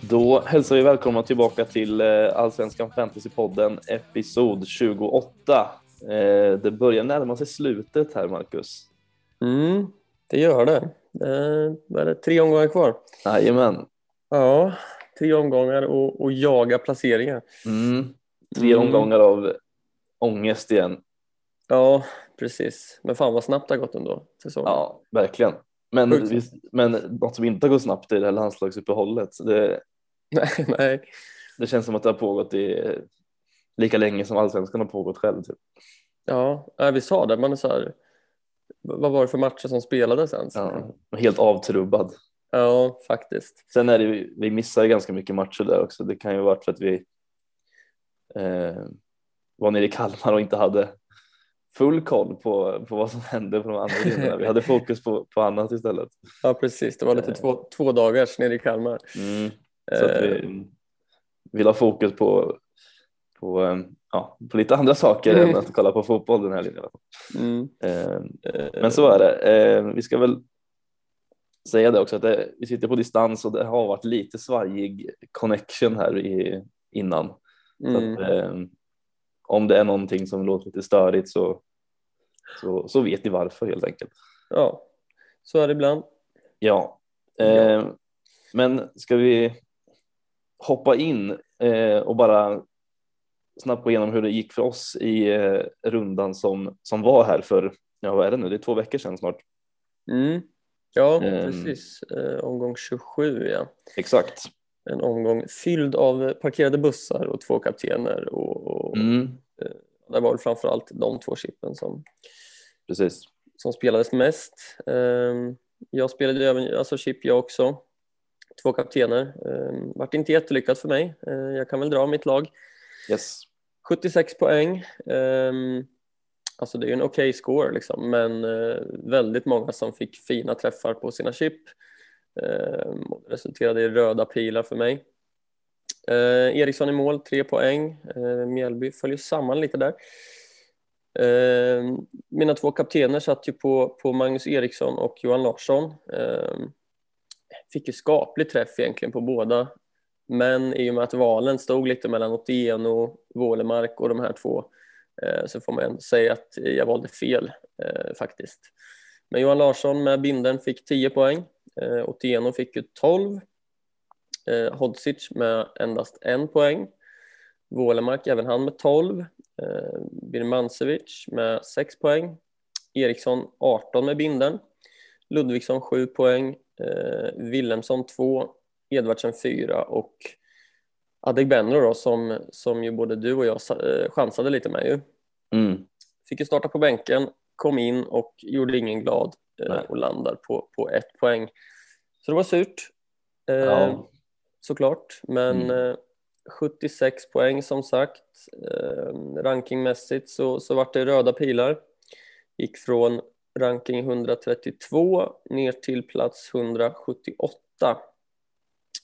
Då hälsar vi välkomna tillbaka till eh, Allsvenskan Fantasypodden episod 28. Eh, Det börjar närma sig slutet här, Marcus. Mm, det gör det. Eh, vad är det? Tre omgångar kvar. Jajamän. Ja, tre omgångar och, och jaga placeringar. Mm. Tre Mm. omgångar av ångest igen. Ja, precis. Men fan vad snabbt det har gått ändå. Säsongen. Ja, verkligen. Men, Sjukt. vi, men något som inte har gått snabbt är det här landslagsuppehållet. Det, Nej, nej. det känns som att det har pågått i lika länge som allsvenskan har pågått själv. Typ. Ja, vi sa det. Man är så här, vad var det för matcher som spelades ens? Ja, helt avtrubbad. Ja, faktiskt. Sen är det ju, vi missar ju ganska mycket matcher där också. Det kan ju ha varit för att vi eh, var nere i Kalmar och inte hade full koll på, på vad som hände på de andra linjerna. Vi hade fokus på, på annat istället. Ja, precis. Det var lite två, två dagars nere i Kalmar. Mm. Så att Eh, vi vill ha fokus på, på, eh, ja, på lite andra saker Mm. än att kolla på fotboll den här linjen. mm, Eh, eh, men så är det. Eh, vi ska väl säga det också att det, vi sitter på distans och det har varit lite svajig connection här i, innan. Så mm, att, eh, om det är någonting som låter lite störigt så, så, så vet ni varför helt enkelt. Ja, så är det ibland. Ja, eh, men ska vi hoppa in eh, och bara snabbt gå igenom hur det gick för oss i eh, rundan som, som var här för, ja vad är det nu, det är två veckor sedan snart. Mm. Ja, Ehm. precis. Eh, omgång 27, ja. Exakt. En omgång fylld av parkerade bussar och två kaptener och, och Mm, det var väl framförallt de två chippen som, precis. som spelades mest. Ehm, Jag spelade även alltså chip jag också, två kaptener. Ehm, Vart inte jättelyckat för mig. Ehm, Jag kan väl dra mitt lag. Yes. 76 poäng. Alltså det är ju en okej score liksom, men eh, väldigt många som fick fina träffar på sina chip. Ehm, Det resulterade i röda pilar för mig. Eh, Eriksson i mål, tre poäng. Eh, Mjällby följer samman lite där. Eh, mina två kaptener satt ju på, på Magnus Eriksson och Johan Larsson. Eh, fick ju skaplig träff egentligen på båda. Men i och med att valen stod lite mellan Otieno, Wålemark och de här två eh, så får man ändå säga att jag valde fel eh, faktiskt. Men Johan Larsson med binden fick 10 poäng. Eh, Otieno fick ju 12. Eh, Hodzic med endast en poäng. Wålemark även han med 12. Eh, Birmancevic med 6 poäng. Eriksson 18 med binden. Ludvigsson 7 poäng. Eh, Willemsson 2. Edvardsen 4 och Adegbenro då som, som ju både du och jag eh, chansade lite med ju. Mm. Fick ju starta på bänken, kom in och gjorde ingen glad Nej. och landar på, på ett poäng. Så det var surt. Eh, Ja. Såklart, men Mm. eh, 76 poäng som sagt. Eh, rankingmässigt så, så vart det röda pilar. Gick från ranking 132 ner till plats 178.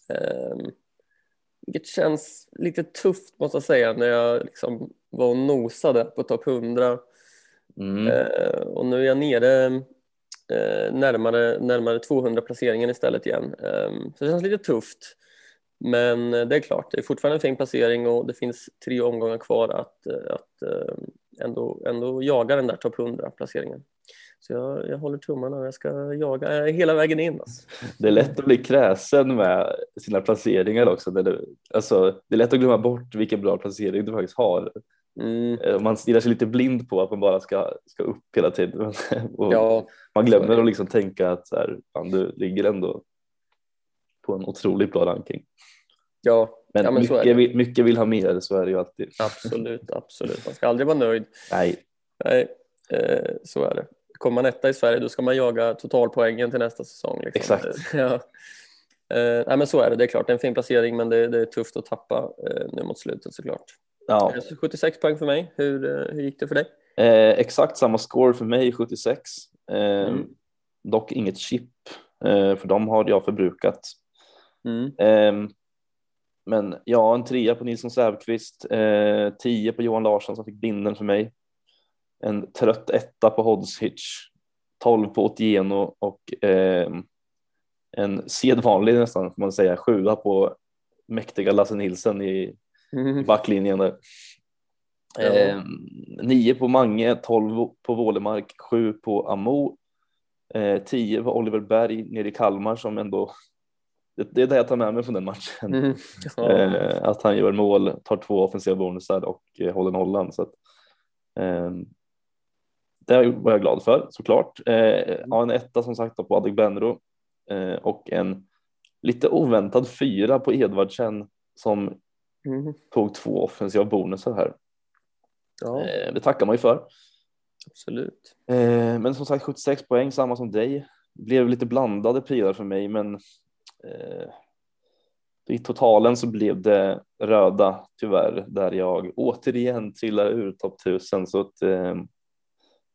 Eh, vilket känns lite tufft måste jag säga när jag liksom var och nosade på topp 100. Mm. Eh, och nu är jag nere Eh, närmare, närmare 200 placeringen istället igen. Ehm, så det känns lite tufft. Men eh, det är klart, det är fortfarande en fin placering och det finns tre omgångar kvar att, eh, att ändå, ändå jaga den där topp 100 placeringen. Så jag, jag håller tummarna och jag ska jaga hela vägen in. Alltså. Det är lätt att bli kräsen med sina placeringar också. Det är, alltså, det är lätt att glömma bort vilken bra placering du faktiskt har. Mm, Eh, Man stirrar sig lite blind på att man bara ska, ska upp hela tiden. Och ja, man glömmer att liksom tänka att så här, fan, du ligger ändå på en otroligt bra ranking. ja, Men, ja, men mycket, vill, mycket vill ha mer, så är det ju alltid. Absolut, absolut. Man ska aldrig vara nöjd. Nej, Nej, eh, så är det. Kommer man etta i Sverige då ska man jaga totalpoängen till nästa säsong. Liksom. Exakt. Ja. Eh, nej, men så är det. Det är klart, det är en fin placering men det, det är tufft att tappa eh, nu mot slutet såklart. Ja. Eh, så 76 poäng för mig. Hur, eh, hur gick det för dig? Eh, exakt samma score för mig, 76. Eh, Mm. Dock inget chip, eh, för de har jag förbrukat. Mm. Eh, men ja, en trea på Nilsson Säfqvist, eh, tio på Johan Larsson som fick binden för mig. En trött etta på Hodzic 12 på Otieno och eh, en sedvanlig nästan får man säga sjua på mäktiga Lasse Nilsson i, i Mm. backlinjen där. Ja. Eh, nio på Mange, 12 på Vålemark, sju på Amo, eh, 10 på Oliver Berg nere i Kalmar som ändå det, det är det jag tar med mig från den matchen. Mm. Ja. Eh, att han gör mål, tar två offensiva bonusar och eh, håller nollan. Så att, eh, det var jag glad för såklart. Eh, ja, en etta som sagt då på Adegbenro eh, och en lite oväntad fyra på Edvardsen som Mm. tog två offensiva bonusar här. ja, Eh, det tackar man ju för. absolut. Eh, men som sagt 76 poäng, samma som dig. Blev lite blandade pilar för mig, men eh, i totalen så blev det röda tyvärr, där jag återigen trillar ur topp 1000 så att eh,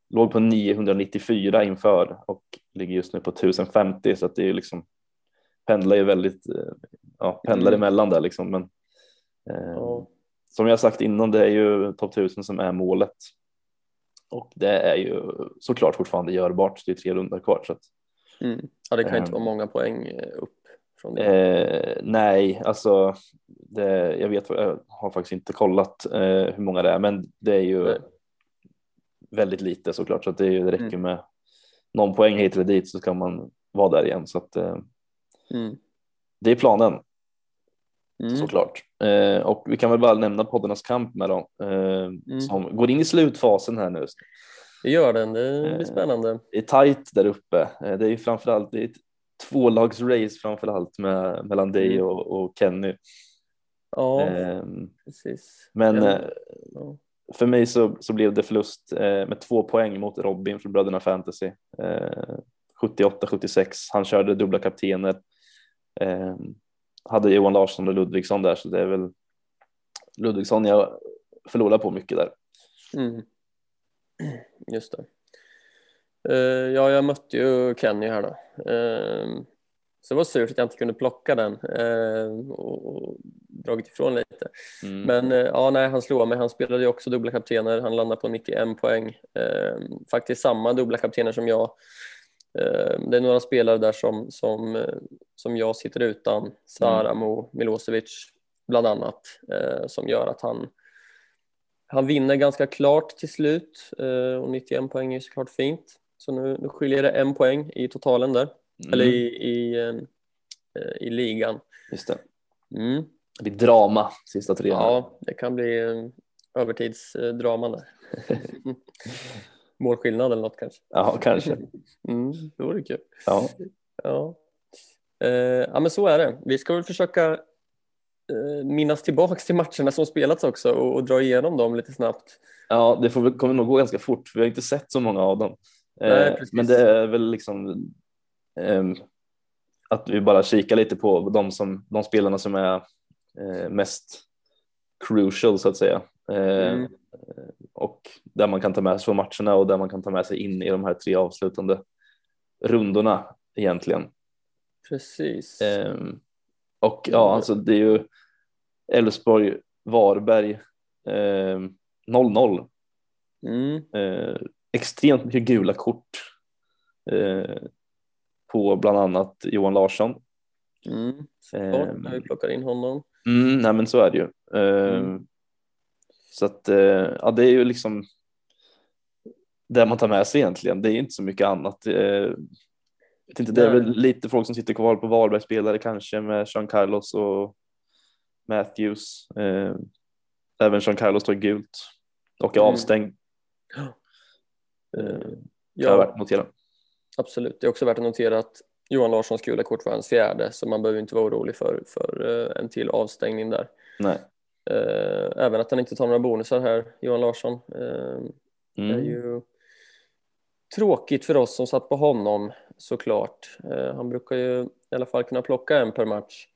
låg på 994 inför och ligger just nu på 1050 så att det är liksom pendlar ju väldigt, eh, ja, pendlar Mm. emellan där liksom, men Ja. som jag sagt innan, det är ju topp 1000 som är målet. Och det är ju såklart fortfarande görbart. Det är tre runder kvar. Så att, Mm. ja, det kan inte Ehm. vara många poäng eh, upp från det. eh, nej, alltså det, jag vet, jag har faktiskt inte kollat eh, hur många det är, men det är ju Nej. väldigt lite såklart. Så att det, är ju- det räcker Mm. med någon poäng hit eller dit så ska man vara där igen. Så att eh, Mm. det är planen. Mm. såklart. Eh, och vi kan väl bara nämna poddarnas kamp med dem eh, Mm. som går in i slutfasen här nu. Det gör den, det Eh. blir spännande. Det är tajt där uppe. Eh, det är framförallt det är ett tvålagsrace framförallt med, mellan dig Mm. och, och Kenny. Ja, Eh, precis. men Ja. eh, Ja. för mig så, så blev det förlust eh, med två poäng mot Robin från Bröderna Fantasy. Eh, 78-76. Han körde dubbla kaptener. Hade Johan Larsson och Ludvigsson där så det är väl Ludvigsson jag förlorar på mycket där. Mm. Just det. Eh, ja, jag mötte ju Kenny här då. Eh, så det var surt att jag inte kunde plocka den eh, och, och dragit ifrån lite. Mm. Men ja, nej, han slog mig. Han spelade ju också dubbla kaptener. Han landade på 91 poäng. Faktiskt samma dubbla kaptener som jag. Eh, det är några spelare där som, som, eh, som jag sitter utan. Saramo, Milosevic bland annat. Eh, som gör att han, han vinner ganska klart till slut. Och 91 poäng är såklart fint. Så nu, nu skiljer det en poäng i totalen där. Mm. Eller i, i, i ligan. Just det. Mm. Det blir drama sista tre. Ja, det kan bli övertidsdrama där. Målskillnad eller något kanske. ja kanske. Mm, det vore kul. Ja. Ja. Eh, ja, men så är det. Vi ska väl försöka eh, minnas tillbaks till matcherna som spelats också och, och dra igenom dem lite snabbt. ja, det får, kommer nog gå ganska fort. Vi har inte sett så många av dem. Nej, Eh, precis. men det är väl liksom ehm, att vi bara kikar lite på de, som, de spelarna som är eh, mest crucial så att säga. Eh, Mm. Och där man kan ta med sig från matcherna och där man kan ta med sig in i de här tre avslutande rundorna egentligen. Precis. Ehm, och ja, alltså det är ju Elfsborg, Varberg, ehm, 0-0. Mm. Eh, extremt mycket gula kort eh, på bland annat Johan Larsson. Mm. Såklart, Ehm. när vi plockar in honom. Mm, nej men så är det ju. Eh, Mm. Så att eh, ja, det är ju liksom det man tar med sig egentligen. Det är inte så mycket annat. Eh, vet inte, det är väl lite folk som sitter kvar på Varbergsspelare kanske med Jean Carlos och Matthews. Eh, även Jean Carlos tar gult och är Mm. avstängd. Eh, Ja. Jag värt notera. Absolut. Det är också värt att notera att Johan Larssons gula kort var hans fjärde så man behöver inte vara orolig för, för en till avstängning där. Nej. Eh, Även att han inte tar några bonusar här, Johan Larsson. eh, Mm. är ju tråkigt för oss som satt på honom såklart. Eh, Han brukar ju i alla fall kunna plocka en per match.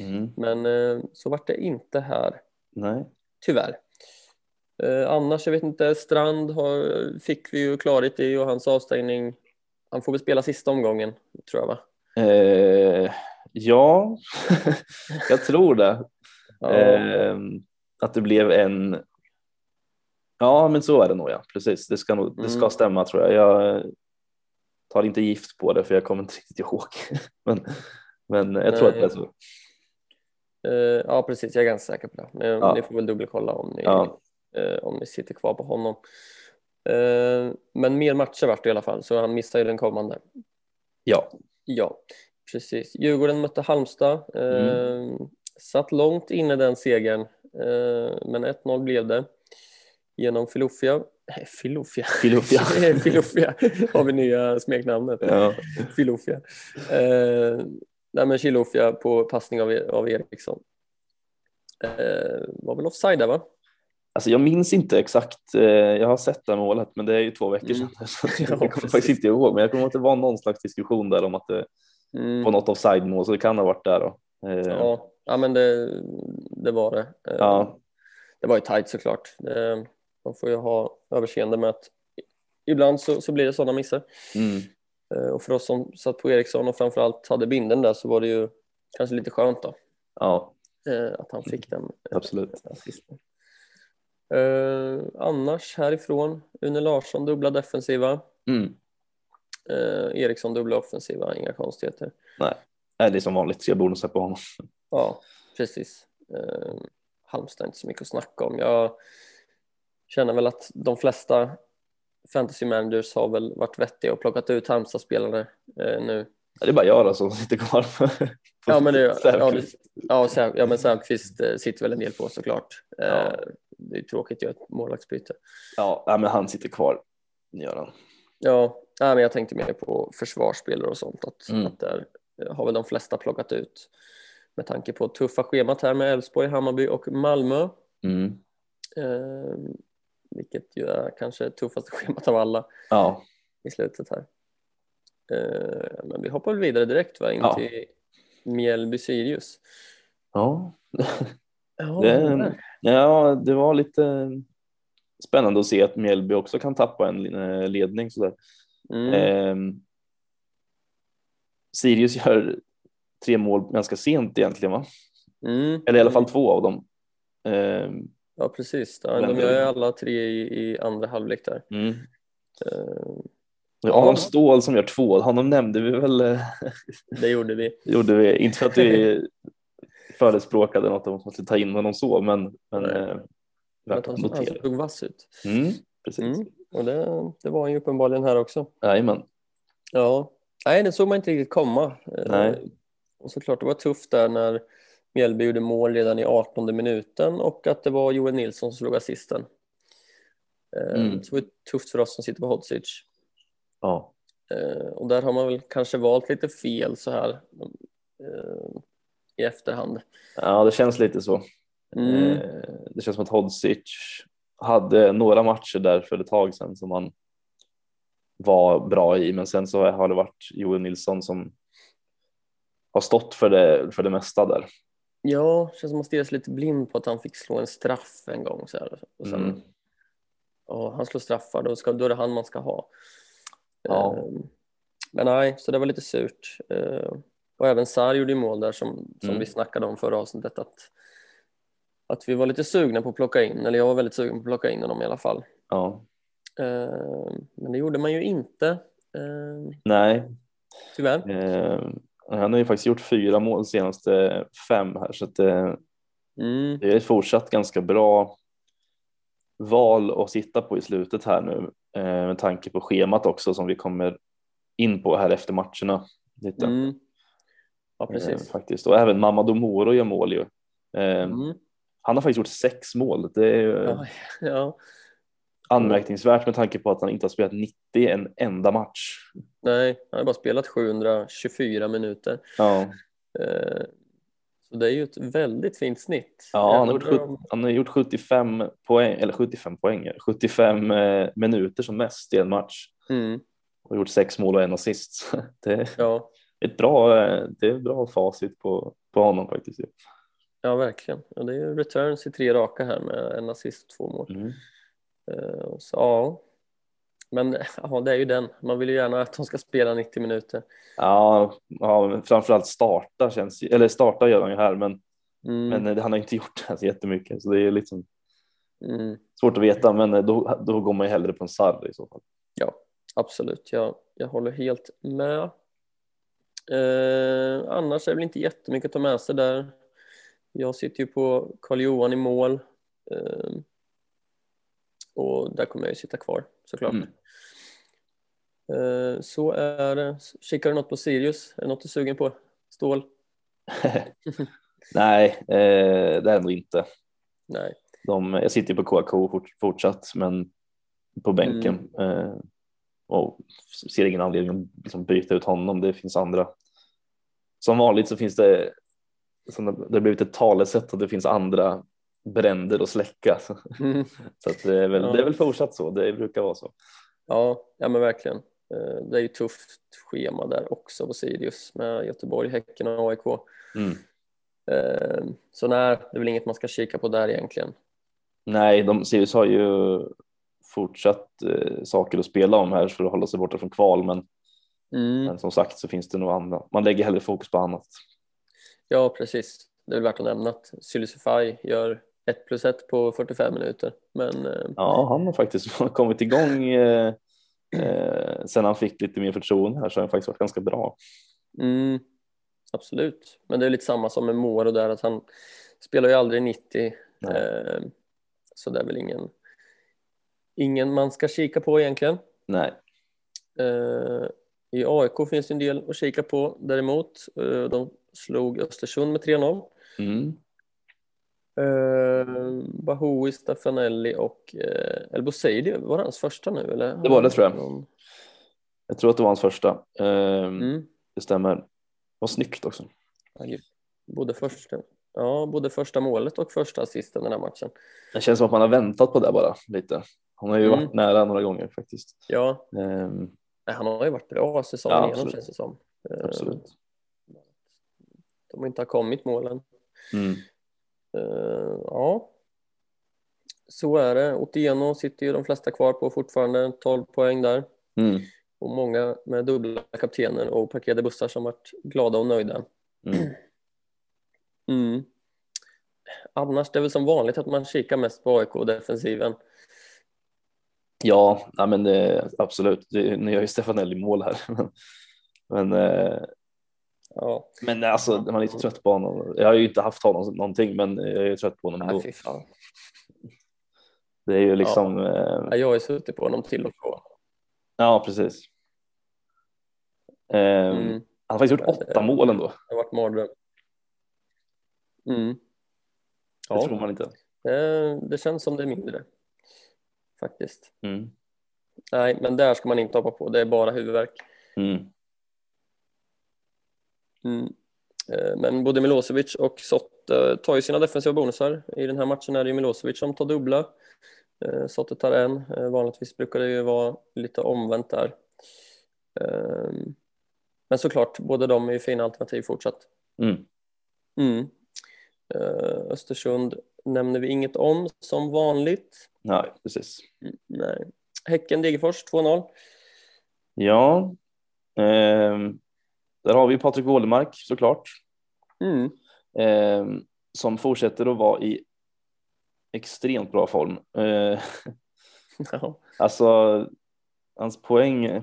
Mm. Men så vart det inte här, Nej. tyvärr. Annars, jag vet inte, Strand har, fick vi ju klarhet i och hans avstängning. Han får väl spela sista omgången, tror jag va? Eh, ja, jag tror det. Ja, Eh, att det blev en. Ja, men så är det nog. Ja, precis. Det ska, nog, det ska Mm. stämma tror jag. jag. tar inte gift på det för jag kommer inte riktigt ihåg. men, men jag tror att det är så. Eh, ja, precis. Jag är ganska säker på det. Men Ja. ni får väl dubbelkolla om ni, Ja. eh, om ni sitter kvar på honom. Eh, men mer matcher vart det i alla fall, så han missar ju den kommande. Ja, Ja, precis. Djurgården mötte Halmstad. Eh, Satt långt inne den segern, eh, men 1-0 blev det genom Filofia. Filofia. Filofia. Filofia har vi nya smeknamnet. ja. Filofia. Eh, nej, men Chilofia på passning av, av Eriksson. Eh, var väl offside där va? Alltså jag minns inte exakt, eh, jag har sett det målet men det är ju två veckor Mm. sedan. Så Ja, jag kommer precis. faktiskt inte ihåg men jag kommer att det var någon slags diskussion där om att det Mm. var något offside-mål så det kan ha varit där då. Eh, Ja, ja, men det, det var det. Eh, ja. Det var ju tajt såklart. Det, man får ju ha överseende med att ibland så, så blir det sådana missar. Mm. Eh, och för oss som satt på Eriksson och framförallt hade binden där så var det ju kanske lite skönt då ja, eh, att han fick den absolut. assisten. Eh, annars härifrån, Une Larsson dubbla defensiva, Mm. eh, Eriksson dubbla offensiva, inga konstigheter. Nej, Nej, det är som vanligt, tre bonusar på honom. Ja, precis. Eh, Halmstad är inte så mycket att snacka om. Jag känner väl att de flesta fantasy managers har väl varit vettiga och plockat ut Halmstad-spelare eh, nu. Det är bara jag då som sitter kvar. Ja, men det, ja, det, Säfqvist. ja, Sä- ja, men Säfqvist eh, sitter väl en del på såklart. Eh, Ja. Det är tråkigt att göra ett målvaktsbyte. ja, men han sitter kvar. Gör han. Ja, nej, men jag tänkte mer på försvarsspelare och sånt. Att, Mm. att där har väl de flesta plockat ut med tanke på tuffa schemat här med Elfsborg, Hammarby och Malmö. Mm. Eh, vilket ju är kanske tuffaste schemat av alla Ja, i slutet här. Eh, men vi hoppar väl vidare direkt va, in Ja. till Mjällby Sirius. ja. Ja, Det, ja, det var lite spännande att se att Mjällby också kan tappa en eh, ledning sådär. Mm. Ehm, Sirius gör tre mål ganska sent egentligen va? Mm. Eller i alla fall två av dem. Ehm, Ja, precis. Ja, de gör ju alla tre i, i andra halvlek där. mm. Eh, Adam Ja. Ståhl som gör två, honom nämnde vi väl, eh, det gjorde vi. gjorde vi, inte för att vi förespråkade något om att man skulle ta in honom så, men, men eh, värt att att han, notera. såg vass ut. Mm, precis. Mm. Och det, det var han ju uppenbarligen här också. Jajamän. Ja, nej, det såg man inte riktigt komma. Eh, Nej. Och såklart, det var tufft där när Mjällby gjorde mål redan i 18 minuten och att det var Joel Nilsson som slog assisten. Eh, Mm. Så det var tufft för oss som sitter på Hodzic. Ja. Eh, Och där har man väl kanske valt lite fel så här eh, i efterhand. ja, det känns lite så. Mm. Det känns som att Hodzic hade några matcher där för ett tag sedan som han var bra i, men sen så har det varit Joel Nilsson som har stått för det, för det mesta där. Ja, känns som att man stirrar sig lite blind på att han fick slå en straff en gång. Så här. Och sen, Mm. ja, han slår straffar, då, ska, då är det han man ska ha. Ja. Eh, Men nej, så det var lite surt. Eh, Och även Sar gjorde ju mål där som, som Mm. vi snackade om förra avsnittet. Att, att vi var lite sugna på att plocka in, eller jag var väldigt sugen på att plocka in honom i alla fall. Ja, Eh, Men det gjorde man ju inte, nej, tyvärr. Eh, han har ju faktiskt gjort fyra mål senaste fem här så att det, Mm. det är fortsatt ganska bra val att sitta på i slutet här nu eh, med tanke på schemat också som vi kommer in på här efter matcherna. Lite. Mm. Ja, Eh, precis. faktiskt. Och även Mamadou Moro gör mål ju. Eh, Mm. Han har faktiskt gjort sex mål. Det är ju Ja, ja. Anmärkningsvärt med tanke på att han inte har spelat 90 en enda match. Nej, han har bara spelat 724 minuter. Ja, Eh, Så det är ju ett väldigt fint snitt. ja han, har gjort, om- han har gjort 75 poäng, eller 75 poäng, 75 eh, minuter som mest i en match Mm, och gjort sex mål och en assist. Det är ja, ett bra, eh, det är ett bra facit på, på honom faktiskt. ja, verkligen. Och det är ju returns i tre raka här med en assist och två mål. Mm. Eh, Så ja, men ja, det är ju den. Man vill ju gärna att de ska spela 90 minuter. Ja, ja, framförallt starta känns eller starta gör han ju här, men, Mm, men eh, han har inte gjort det så jättemycket så det är liksom mm, svårt att veta, men eh, då, då går man ju hellre på en sarr i så fall. absolut, jag, jag håller helt med. Eh, annars är det väl inte jättemycket att ta med sig där. Jag sitter ju på Karl-Johan i mål. Eh, och där kommer jag ju sitta kvar såklart. Mm. Eh, så är det. Kikar du något på Sirius? Är det något du är sugen på? Stål? Nej, eh, det är ändå inte. Nej. De, jag sitter på KK fort, fortsatt, men på bänken. Eh, och ser ingen anledning att liksom byta ut honom. Det finns andra. Som vanligt så finns det, som det det har blivit ett talesätt att det finns andra bränder att släcka. Mm. Så att det, är väl, Ja. det är väl fortsatt så. Det brukar vara så. Ja, ja men verkligen. Eh, Det är ju tufft schema där också på Sirius med Göteborg, Häcken och AIK. Mm. Eh, Så nej, det är väl inget man ska kika på där egentligen. Nej, de, Sirius har ju fortsatt eh, saker att spela om här för att hålla sig borta från kval, men, Mm. men som sagt så finns det nog annat. Man lägger hellre fokus på annat. Ja, precis. Det är väl värt att nämna att Sylisify gör 1 plus 1 på 45 minuter. Men eh, Ja, han har faktiskt kommit igång eh, eh, sen han fick lite mer förtroende här så har han faktiskt varit ganska bra. mm, absolut. Men det är lite samma som med Moro där att han spelar ju aldrig 90. Nej. Eh, så det är väl ingen, ingen man ska kika på egentligen. Nej, Eh, I AIK finns det en del att kika på däremot. De slog Östersund med 3-0. mm. Eh, Bahoui, Stefanelli och eh, El Bouzidi, var det hans första nu eller? Det var det, tror jag. Någon- jag tror att det var hans första. Eh, Mm. Det stämmer. Vad snyggt också. Både första, ja, både första målet och första assisten den här matchen. Det känns som att man har väntat på det bara lite. Han har ju Mm. varit nära några gånger faktiskt. Ja, nej, han har ju varit bra säsongen Ja, igenom absolut. känns det som. Eh, absolut. De har inte har kommit målen. Mm. Eh, ja, så är det. Otieno sitter ju de flesta kvar på fortfarande, 12 poäng där. Mm. Och många med dubbla kaptener och parkerade bussar som varit glada och nöjda. Mm. Mm. Annars det är väl som vanligt att man kikar mest på AIK och defensiven. Ja, nej, men det, absolut. Det, nu gör ju Stefanelli mål här. men, eh, Ja, men alltså, man är lite trött på honom. Jag har ju inte haft honom någonting, men jag är trött på honom ändå. fan. Det är ju liksom, ja, Ja, jag har ju suttit på honom till och från. ja precis. Eh, Mm. Han har faktiskt gjort Ja, det- åtta mål ändå. Det har varit mardröm. Mm. Det Ja, tror man inte. det, det känns som det är mindre. Faktiskt. Mm. Nej, men där ska man inte hoppa på. Det är bara huvudvärk. Mm. Mm. Eh, Men både Milosevic och Sott eh, tar ju sina defensiva bonusar. I den här matchen är det ju Milosevic som tar dubbla. Eh, Sotte tar en. Eh, Vanligtvis brukar det ju vara lite omvänt där. Eh, Men såklart, båda de är ju fina alternativ fortsatt. Mm. Mm. Östersund nämner vi inget om som vanligt. Nej, precis. Nej. Häcken Degerfors 2-0. Ja, ehm, där har vi Patrik Wålemark såklart. Mm. Ehm, som fortsätter att vara i extremt bra form. Eh, Ja. alltså, hans poäng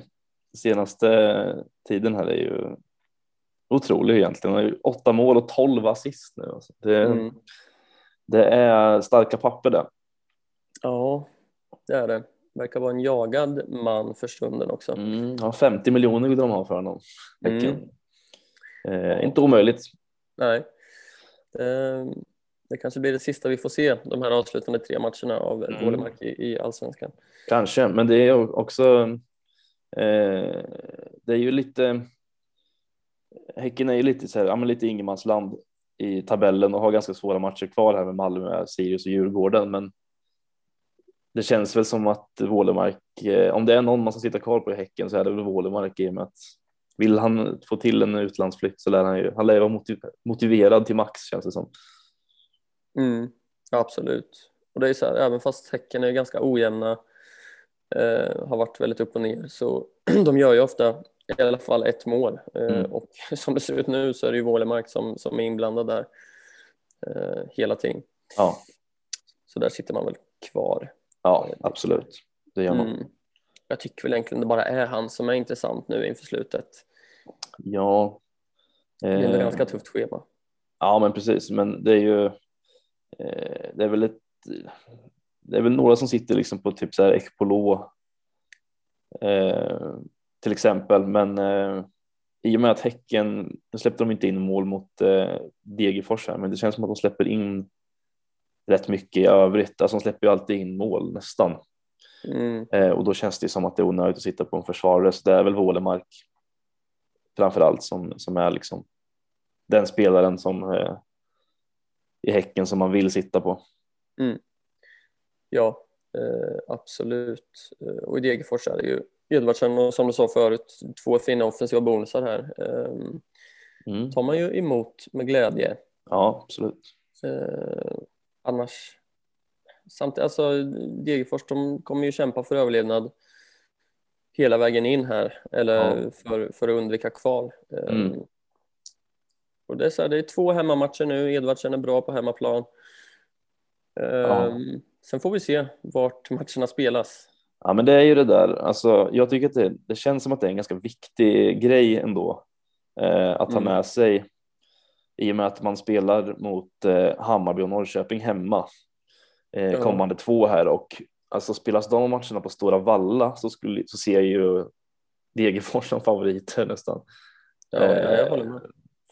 senaste tiden här är ju otrolig egentligen. Han har ju åtta mål och tolv assist nu. Alltså. Det, Mm. det är starka papper där. ja, det är det. Verkar vara en jagad man för stunden också. Mm, ja, 50 miljoner vill de ha för honom. Mm. Eh, inte omöjligt. Nej. Det, det kanske blir det sista vi får se de här avslutande tre matcherna av Mm. Wålemark i, i allsvenskan. Kanske, men det är också. Eh, det är ju lite. Häcken är ju lite så här, ja, men lite ingenmansland i tabellen och har ganska svåra matcher kvar här med Malmö, Sirius och Djurgården. Men det känns väl som att Wålemark, eh, om det är någon man ska sitta kvar på i Häcken så är det väl Wålemark i och med att vill han få till en utlandsflytt så lär han ju, han lär vara motiv- motiverad till max känns det som. Mm, absolut. Och det är så här, även fast Häcken är ganska ojämna, eh, har varit väldigt upp och ner, så de gör ju ofta i alla fall ett mål. Eh, Mm. Och som det ser ut nu så är det ju Wålemark som, som är inblandad där eh, hela tiden. Ja, Så där sitter man väl kvar. Ja absolut. Det gör man. Mm. Jag tycker väl egentligen det bara är han som är intressant nu inför slutet. Ja. Det är ändå eh, ganska tufft schema. Ja, men precis. Men det är ju. Eh, det är väl ett. Det är väl några som sitter liksom på typ så här Ekpolo. Eh, till exempel, men eh, i och med att Häcken, nu släppte de inte in mål mot eh, Degerfors här, men det känns som att de släpper in rätt mycket i övrigt. Alltså de släpper ju alltid in mål nästan. Mm. Eh, och då känns det som att det är onödigt att sitta på en försvarare, så det är väl Wålemark framför allt som, som är liksom den spelaren som eh, i Häcken som man vill sitta på. Ja, eh, absolut. Eh, och i Degerfors är det ju Edvardsen och som du sa förut, två fina offensiva bonusar här. Eh, Mm. tar man ju emot med glädje. Ja, absolut. Annars, samtidigt, alltså Degerfors de kommer ju kämpa för överlevnad hela vägen in här, eller Ja. för, för att undvika kval. Mm. Och det, är så här, det är två hemmamatcher nu, Edvardsen är bra på hemmaplan. Ja. Sen får vi se vart matcherna spelas. Ja, men det är ju det där. Alltså, jag tycker att det, det känns som att det är en ganska viktig grej ändå eh, att ha Mm. med sig i och med att man spelar mot eh, Hammarby och Norrköping hemma eh, Ja. kommande två här och alltså spelas de matcherna på Stora Valla så, skulle, så ser jag ju Degerfors som favoriter nästan. Ja, ja, jag Eh, håller med.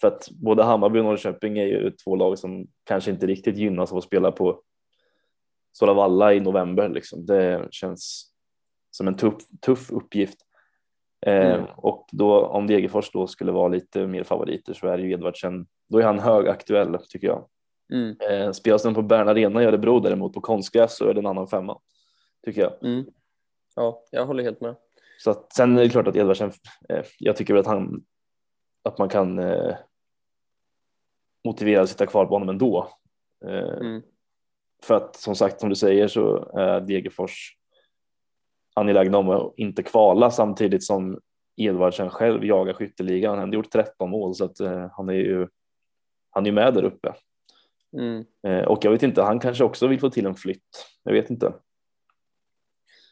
För att både Hammarby och Norrköping är ju två lag som kanske inte riktigt gynnas av att spela på Stora Valla i november. Liksom. Det känns som en tuff, tuff uppgift. Eh, Mm. och då om Degerfors då skulle vara lite mer favoriter så är det ju Edvardsen, då är han högaktuell tycker jag. Mm, Eh, spelas den på Bern Arena i Örebro däremot på konstgräs så är det en annan femma tycker jag. mm. Ja, jag håller helt med. Så att, sen är det klart att Edvardsen, eh, jag tycker att han, att man kan eh, motivera att sitta kvar på honom ändå. Eh, Mm. För att som sagt, som du säger så är Degerfors angelägna om att inte kvala samtidigt som Edvardsen själv jagar skytteligan. Han har gjort 13 mål så att eh, han är ju han är ju med där uppe. Mm. Eh, och jag vet inte, han kanske också vill få till en flytt. Jag vet inte.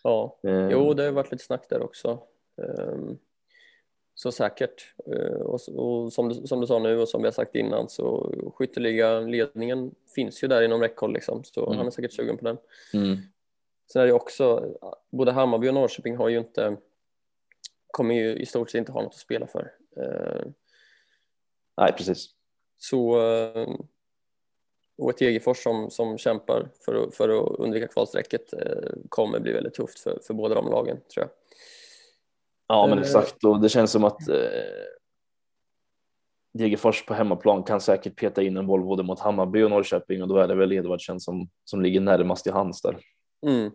Ja, Eh, jo, det har varit lite snack där också. Ehm, Så säkert. Eh, Och, som, du, som du sa nu och som vi har sagt innan så skytteliga-ledningen finns ju där inom räckhåll liksom, så Mm. han är säkert sugen på den. Mm. Sen är det också, både Hammarby och Norrköping har ju inte, kommer ju i stort sett inte ha något att spela för. Eh, Nej, precis. Så, eh, och ett Degerfors som, som kämpar för att, för att undvika kvalstrecket eh, kommer bli väldigt tufft för, för båda de lagen tror jag. Ja, men Eh. exakt. Och det känns som att eh, Degerfors på hemmaplan kan säkert peta in en boll både mot Hammarby och Norrköping och då är det väl Edvardsen som, som ligger närmast i hands där. Mm.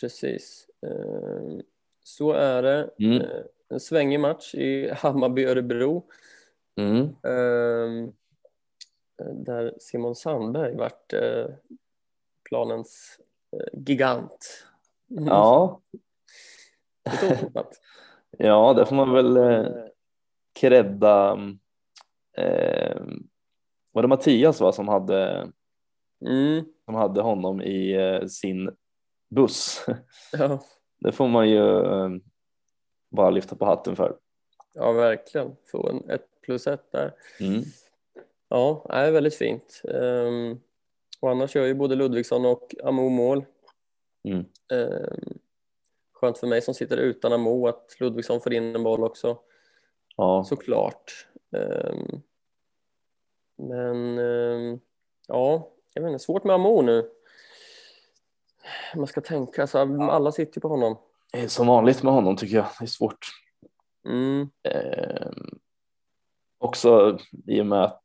Precis. Eh, Så är det. Mm. Eh, En svängig match i Hammarby-Örebro Mm. eh, där Simon Sandberg vart eh, planens eh, gigant. Mm. Ja, ja, det får man väl credda. Eh, var det Mattias va, som hade Mm. som hade honom i eh, sin buss? Ja. Det får man ju eh, bara lyfta på hatten för. ja, verkligen. Få en ett plus ett där. Mm. Ja, det är väldigt fint. Ehm, och annars gör ju både Ludvigsson och Amo mål. Mm. Ehm, skönt för mig som sitter utan Amo att Ludvigsson får in en boll också, Ja, såklart. Ehm, men ehm, ja, jag vet inte, svårt med Amo nu. Man ska tänka, så alla sitter ju på honom. som vanligt med honom tycker jag. Det är svårt. Mm, också i och med att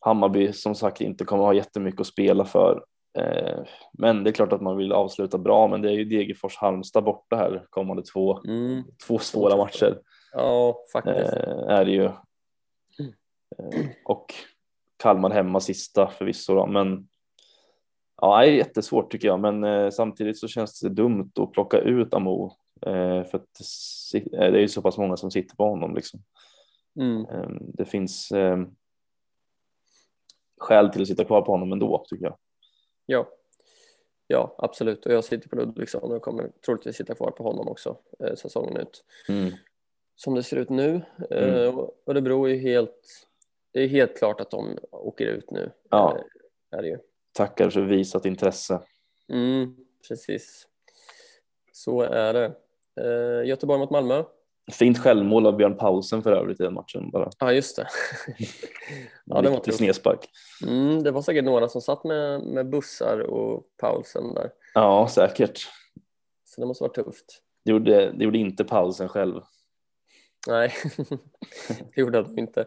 Hammarby som sagt inte kommer ha jättemycket att spela för. Eh, men det är klart att man vill avsluta bra, men det är ju Degerfors Halmstad borta här kommande två, mm, två svåra matcher. ja, faktiskt. Eh, är det ju. Eh, och Kalmar hemma sista förvisso då, men ja, det är jättesvårt tycker jag, men samtidigt så känns det dumt att plocka ut Amo för att det är ju så pass många som sitter på honom liksom. Mm, Eh, det finns eh, skäl till att sitta kvar på honom ändå tycker jag. ja. Ja, absolut. Och jag sitter på Ludvigsson och kommer troligtvis sitta kvar på honom också eh, säsongen ut. Mm. Som det ser ut nu. Mm. Eh, och Örebro är helt, det är helt klart att de åker ut nu. Ja. Eh, är det ju. Tackar för visat intresse. Mm, precis. Så är det. Eh, Göteborg mot Malmö. Fint självmål av Björn Paulsen för övrigt i den matchen. Bara. Ja, just det. ja, det var riktig snedspark. Mm, det var säkert några som satt med, med bussar och Paulsen där. Ja, säkert. Så det måste vara tufft. Det gjorde, det gjorde inte Paulsen själv. Nej, det gjorde de inte.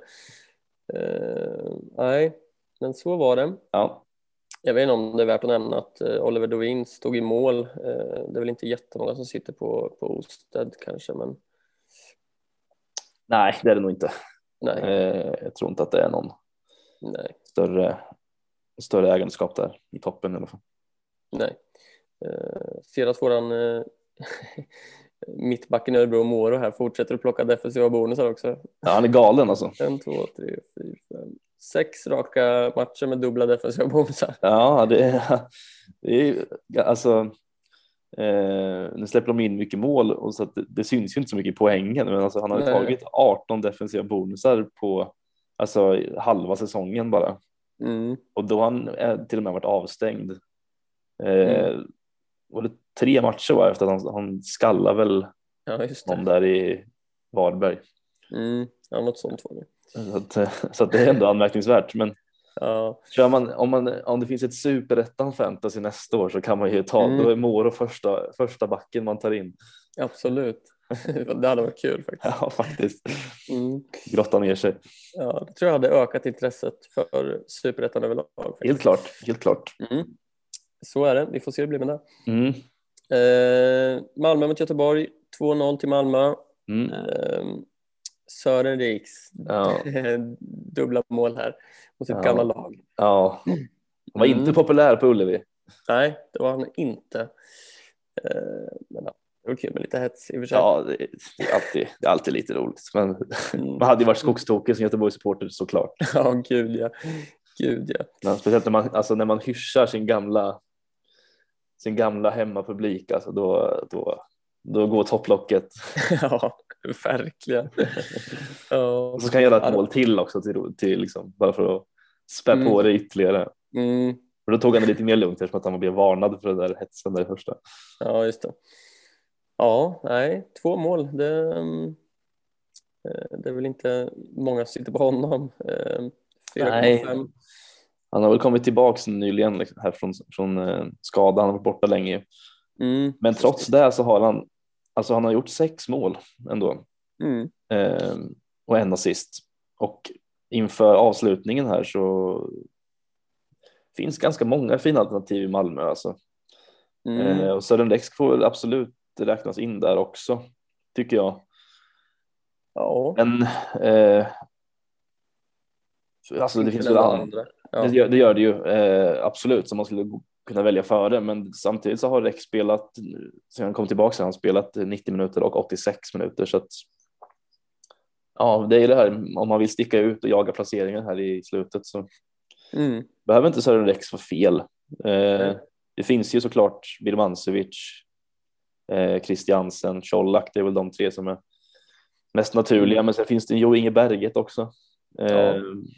Eh, nej, men så var det. Ja, Jag vet inte om det är värt att nämna att eh, Oliver Dovin stod i mål. Eh, det är väl inte jättemånga som sitter på, på Osted kanske, men nej, det är det nog inte. nej, Eh, jag tror inte att det är någon nej, större, större ägandeskap där i toppen i alla fall. nej. Eh, ser att våran eh, mittbacken Örebro, Moro här, fortsätter att plocka defensiva bonusar också. Ja, han är galen alltså. En, två, tre, fyra, fem, sex raka matcher med dubbla defensiva bonusar. Ja, det är, det är alltså. Eh, nu släpper de in mycket mål och så att det, det syns ju inte så mycket i poängen, men alltså han har Nej. tagit 18 defensiva bonusar på alltså halva säsongen bara Mm. och då har han eh, till och med varit avstängd. Eh, Var det tre matcher var efter att han, han skallade väl Ja, någon där i Varberg. Mm. Ja, något sånt var det. Så att, eh, så att det är ändå anmärkningsvärt. Men Ja, kör man, om, man, om det finns ett superettan fantasy nästa år så kan man ju ta, Mm. då är Moro första, första backen man tar in. absolut. det hade varit kul faktiskt. Ja, faktiskt. Mm. Grotta ner sig. Ja, det tror jag hade ökat intresset för superettan överlag. faktiskt. Helt klart, helt klart. Mm. Så är det. Vi får se hur det blir med det. Mm. Eh, Malmö mot Göteborg. 2-0 till Malmö. Mm. Eh, Sören Riks. Ja. Dubbla mål här mot sitt Ja. gamla lag. ja, han var inte Mm. populär på Ullevi. Nej, det var han inte. Eh, men ja, det var kul med lite hets i och för sig. Ja, det, det, är alltid, det är alltid lite roligt. Men Mm. man hade ju varit skogstokig som Göteborgssupporter såklart. Ja, gud ja. Gud ja. Men speciellt när man, alltså när man hyschar sin gamla, sin gamla hemmapublik, alltså då, då, då går topplocket. Ja, verkligen. Ja. Och så kan jag göra ett mål till också, till, till liksom, bara för att spä på Mm. det ytterligare. Mm, För då tog han det lite mer lugnt eftersom att han blev varnad för det där hetsen där i första. ja, just det. Ja, nej, två mål. Det, mm, eh, det är väl inte många som sitter på honom. Eh, 4,5. Han har väl kommit tillbaks nyligen liksom, här från, från eh, skada, han har varit borta länge. Mm, Men trots det så har han, alltså han har gjort sex mål ändå. Mm, eh, och en assist. Och inför avslutningen här så finns ganska många fina alternativ i Malmö. Alltså. mm, Eh, och Lex får väl absolut räknas in där också, tycker jag. ja. Men eh, alltså det finns väl andra. andra. Det, Ja. gör, det gör det ju eh, absolut som man skulle kunna välja före. Men samtidigt så har Rex spelat sen han kom tillbaka så han spelat 90 minuter och 86 minuter så att. Ja, det är det här om man vill sticka ut och jaga placeringen här i slutet så Mm, behöver inte Sören Rex vara fel. Eh, det finns ju såklart Birmancevic, eh, Christiansen, Colak, det är väl de tre som är mest naturliga. Men sen finns det Jo Inge Berget också eh, Ja.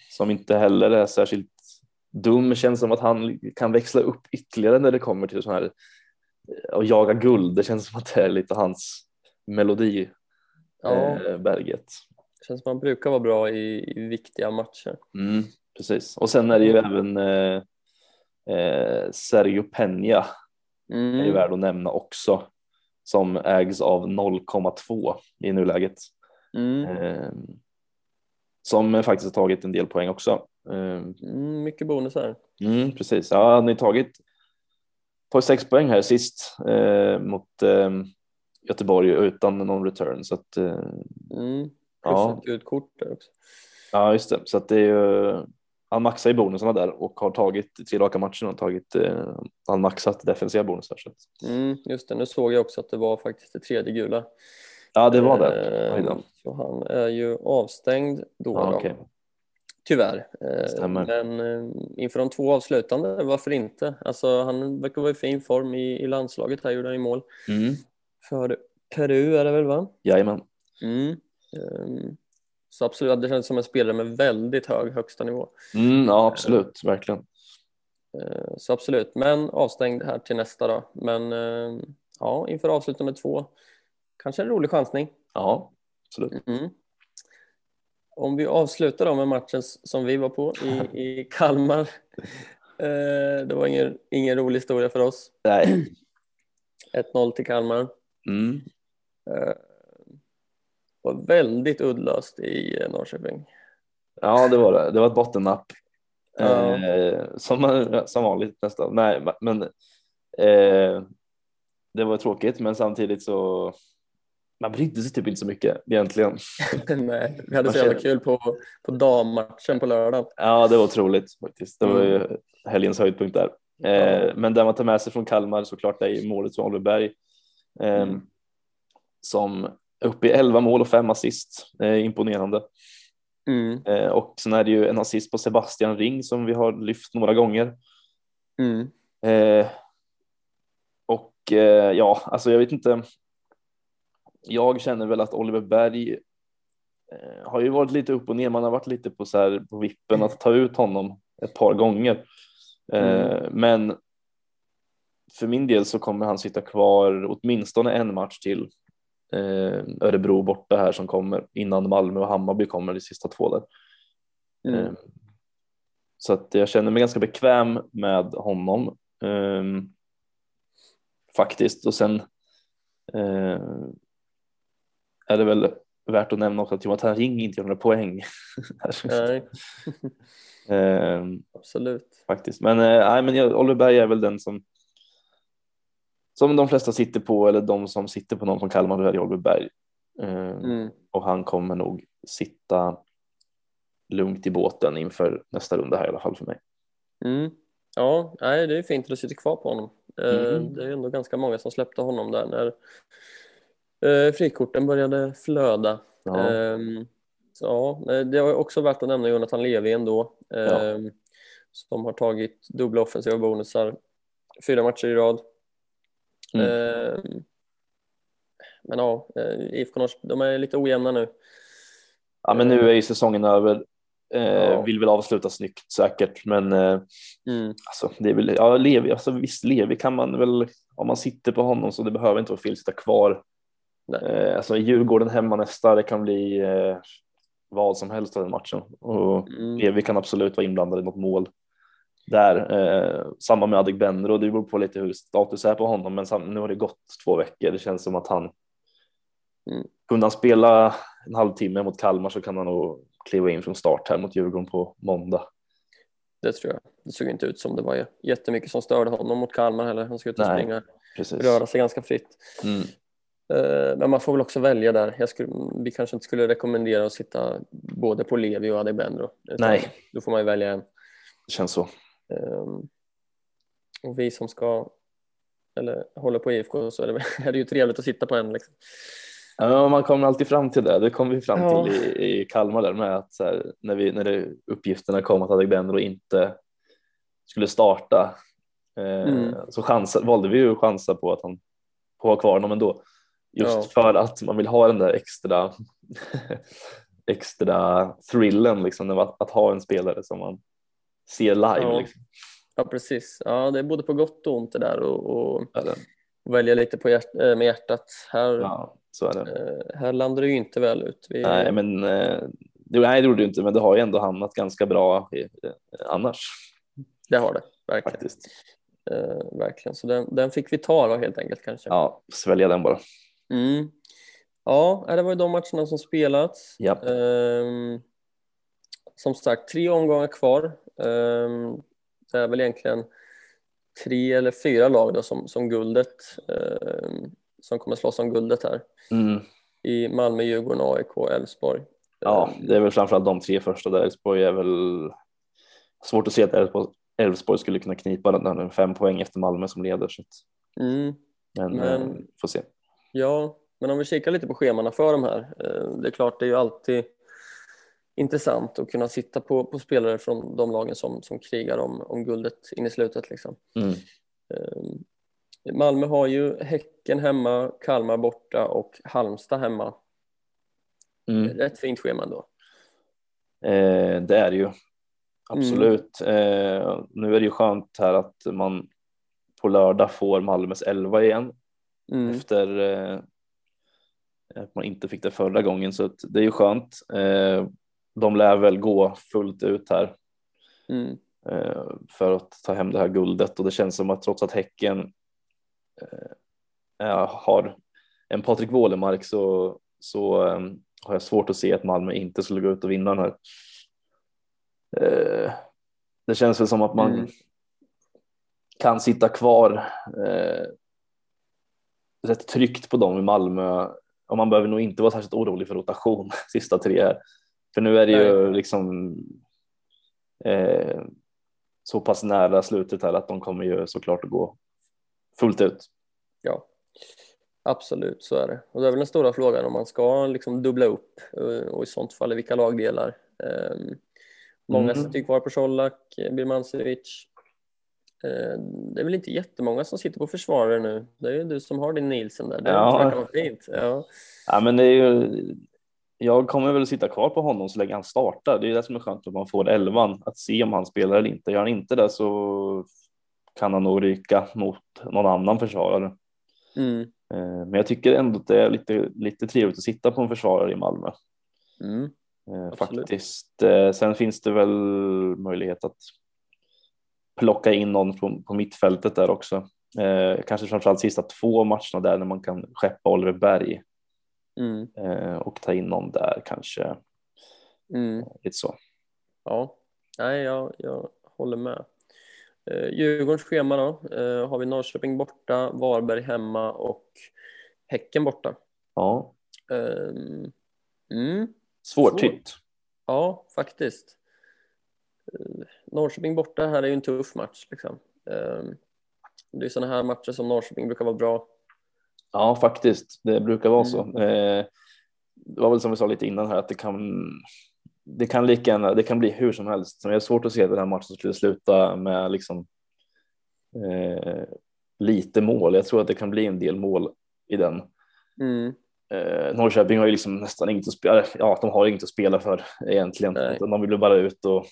som inte heller är särskilt dum. Känns som att han kan växla upp ytterligare när det kommer till sån här att jaga guld. Det känns som att det är lite hans melodi, ja. eh, Berget. Känns som han brukar vara bra i, i viktiga matcher. Mm, precis. Och sen är det ju även eh, eh, Sergio Peña är ju Mm, värd att nämna också som ägs av 0,2 i nuläget. mm, Eh, som faktiskt har tagit en del poäng också. Eh, mm, mycket bonusar. mm, precis, ja, han har ju tagit tagit sex poäng här sist eh, mot eh, Göteborg utan någon return. Så att, eh, Mm, ja, ett kort där också. ja, just det. Så att det är ju, han maxar i bonusarna där och har tagit tre raka matcher och tagit, eh, han maxat defensiva bonusar. Så att, Mm, just det, nu såg jag också att det var faktiskt det tredje gula. ja, det var det. Eh. Så han är ju avstängd då. Ja, då. okej. Tyvärr. Eh, Stämmer. Men eh, inför de två avslutande, varför inte? Alltså, han verkar vara i fin form i, i landslaget. Här gjorde han ju mål Mm. för Peru är det väl va? Jajamän. Mm. Ehm, Så absolut, det känns som en spelare med väldigt hög högsta nivå. Mm, ja, absolut, verkligen. Eh, Så absolut, men avstängd här till nästa då. Men eh, ja, inför avslutande två, kanske en rolig chansning. Ja, absolut. Mm. Om vi avslutar då med matchen som vi var på i, i Kalmar. Eh, det var ingen, ingen rolig historia för oss. Nej. 1-0 till Kalmar. Mm. Eh, var väldigt uddlöst i eh, Norrköping. Ja, det var det. Det var ett bottennapp. Ja. Eh, som, som vanligt nästan. Nej, men eh, det var tråkigt, men samtidigt så man brydde sig typ inte så mycket egentligen. Nej, vi hade så jävla kul på, på dammatchen på lördagen. Ja, det var otroligt faktiskt. Det var ju Mm. helgens höjdpunkt där. Eh, men det man tar med sig från Kalmar såklart är ju målet från Oliver Berg. Eh, Mm. Som är uppe i 11 mål och 5 assist. Eh, imponerande. Mm. Eh, och sen är det ju en assist på Sebastian Ring som vi har lyft några gånger. Mm. Och ja, alltså jag vet inte. Jag känner väl att Oliver Berg eh, har ju varit lite upp och ner. Man har varit lite på, så här, på vippen att ta ut honom ett par gånger. Eh, Men för min del så kommer han sitta kvar åtminstone en match till. Eh, Örebro borta här som kommer innan Malmö och Hammarby kommer de sista två där. Mm. Så att jag känner mig ganska bekväm med honom. faktiskt. Och sen är det väl värt att nämna också att Jonathan Ring inte gör några poäng. Nej, Ehm, absolut. faktiskt. Men, eh, nej, men jag, Oliver Berg är väl den som som de flesta sitter på eller de som sitter på någon från Kalmar det Oliver Berg. Ehm, Mm. Och han kommer nog sitta lugnt i båten inför nästa runda här i alla fall för mig. Mm. Ja, nej, det är fint att du sitter kvar på honom. Eh, Mm. Det är ändå ganska många som släppte honom där när eh, frikorten började flöda. Ja. Ehm, Så, ja, eh, det är också värt att nämna Jonathan Levi ändå, ehm, som har tagit dubbla offensiva bonusar fyra matcher i rad. Mm. Ehm, Men ja, eh, IFK Norrköping, de är lite ojämna nu. Ja, men nu är ju säsongen över. Eh, Ja. Vill väl avsluta snyggt säkert, men eh, Mm. alltså, det är väl, ja, Levi, alltså visst, Levi kan man väl, om man sitter på honom så det behöver inte vara fel att sitta kvar. Nej. Eh, alltså Djurgården hemma nästa, det kan bli eh, vad som helst av den matchen och Mm. Levi kan absolut vara inblandad i något mål där. Eh, samma med Adegbenro, det beror på lite hur status är på honom, men nu har det gått två veckor. Det känns som att han Mm. kunde han spela en halvtimme mot Kalmar så kan han nog kliva in från start här mot Djurgården på måndag. Det tror jag. Det såg inte ut som det var jättemycket som störde honom mot Kalmar heller. Han skulle ut och springa, Precis. röra sig ganska fritt. Mm. Eh, Men man får väl också välja där. Jag skulle, vi kanske inte skulle rekommendera att sitta både på Levi och Adebendro. Nej. Då får man ju välja en. Det känns så. Ehm, Och vi som ska eller håller på IFK så är det, är det ju trevligt att sitta på en. Liksom. Ja, man kommer alltid fram till det. Det kom vi fram Ja. till i, i Kalmar där med att så här, när, vi, när det, uppgifterna kom att Adegbenro inte skulle starta eh, Mm. så chansa, valde vi ju att chansa på att han får ha kvar honom ändå. Just Ja. för att man vill ha den där extra extra thrillen liksom, att, att ha en spelare som man ser live. Ja. Liksom. Ja, precis. Ja, det är både på gott och ont det där och, och Eller, välja lite på hjärt, äh, med hjärtat. Här, ja, det. eh, här landar det ju inte väl ut. Vi, Nej, men eh, det, nej, det gjorde det inte, men det har ju ändå hamnat ganska bra i, eh, annars Det har det, verkligen. faktiskt. Eh, verkligen. Så den, den fick vi ta då helt enkelt kanske. Ja, svälja den bara. Mm. Ja, det var ju de matcherna som spelats. Ja. Ehm, som sagt, tre omgångar kvar. Ehm, det är väl egentligen tre eller fyra lag då som, som guldet ehm, som kommer slåss om guldet här Mm. i Malmö, Djurgården, AIK, Elfsborg. Ja, det är väl framförallt de tre första där. Elfsborg är väl svårt att se att Elfsborg, skulle kunna knipa den fem poäng efter Malmö som leder. Så mm, men, Men- eh, får se. Ja, men om vi kikar lite på scheman för de här. Eh, det är klart, det är ju alltid intressant att kunna sitta på, på spelare från de lagen som, som krigar om, om guldet in i slutet. Liksom. Mm. Ehm, Malmö har ju Häcken hemma, Kalmar borta och Halmstad hemma. Mm. Rätt fint schema då. Eh, det är det ju. Absolut. Eh, nu är det ju skönt här att man på lördag får Malmös 11 igen Mm. efter eh, att man inte fick det förra gången så det är ju skönt. Eh, de lär väl gå fullt ut här Mm. eh, för att ta hem det här guldet och det känns som att trots att Häcken har en Patrik Wålemark så, så har jag svårt att se att Malmö inte skulle gå ut och vinna den här. Det känns väl som att man Mm. kan sitta kvar rätt tryggt på dem i Malmö och man behöver nog inte vara särskilt orolig för rotation sista tre här. För nu är det ju liksom eh, så pass nära slutet här att de kommer ju såklart att gå fullt ut. Ja, absolut så är det. Och det är väl den stora frågan om man ska liksom dubbla upp eh, och i sånt fall i vilka lagdelar. Ehm, Många Mm. sitter kvar på Colak, eh, Birmancevic. Eh, Det är väl inte jättemånga som sitter på försvarare nu. Det är ju du som har din Nielsen där. Det Ja. vara fint. Ja. Ja, men det är ju, jag kommer väl sitta kvar på honom så länge han startar. Det är det som är skönt att man får elvan, att se om han spelar eller inte. Gör han inte det så kan han nog ryka mot någon annan försvarare. Mm. Eh, Men jag tycker ändå att det är lite, lite trevligt att sitta på en försvarare i Malmö. Mm. Eh, Absolut. Faktiskt. Eh, Sen finns det väl möjlighet att plocka in någon på, på mittfältet där också. Eh, kanske framförallt sista två matcherna där när man kan skeppa Oliver Berg Mm. eh, och ta in någon där kanske. Mm. Lite så. Ja, nej, jag, jag håller med. Eh, Djurgårdens schema då, eh, har vi Norrköping borta, Varberg hemma och Häcken borta. Ja, Ehm, mm, svårtytt. ja, faktiskt. Norrköping borta här är ju en tuff match. Liksom. Ehm, det är sådana här matcher som Norrköping brukar vara bra. Ja, faktiskt. Det brukar vara Mm. så. Eh, det var väl som vi sa lite innan här att det kan det kan lika gärna, det kan bli hur som helst. Men jag har svårt att se att den här matchen skulle sluta med liksom eh, lite mål. Jag tror att det kan bli en del mål i den. Mm, Eh, Norrköping har ju liksom nästan inget att spela, ja de har inget att spela för egentligen. De vill bara ut och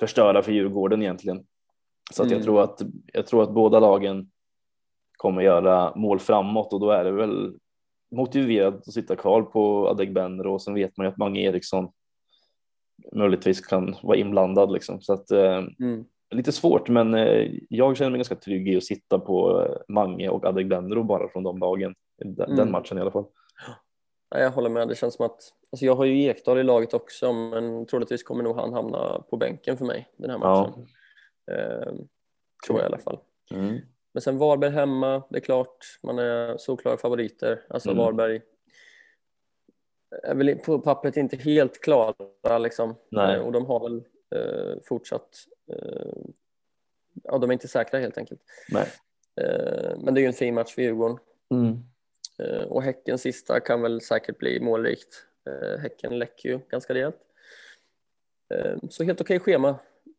förstöra för Djurgården egentligen. Så att jag, Mm. tror att, jag tror att båda lagen kommer göra mål framåt och då är det väl motiverat att sitta kvar på Adegbenro och sen vet man ju att Mange Eriksson möjligtvis kan vara inblandad liksom. Så att eh, mm, lite svårt men eh, jag känner mig ganska trygg i att sitta på eh, Mange och Adegbenro bara från de lagen. Den, den Mm. matchen i alla fall. Jag håller med. Det känns som att, alltså jag har ju Ekdal i laget också, men troligtvis kommer nog han hamna på bänken för mig den här matchen. Ehm, tror jag i alla fall. Mm. Men sen Varberg hemma, det är klart, man är solklara favoriter. Alltså Mm. Varberg är väl på pappret inte helt klara liksom. Eh, Och de har väl eh, fortsatt, eh, ja de är inte säkra helt enkelt. Eh, men det är ju en fin match för Djurgården. Mm. Eh, och Häcken sista kan väl säkert bli målrikt. Eh, häcken läcker ju ganska rejält. Eh, så helt okej schema.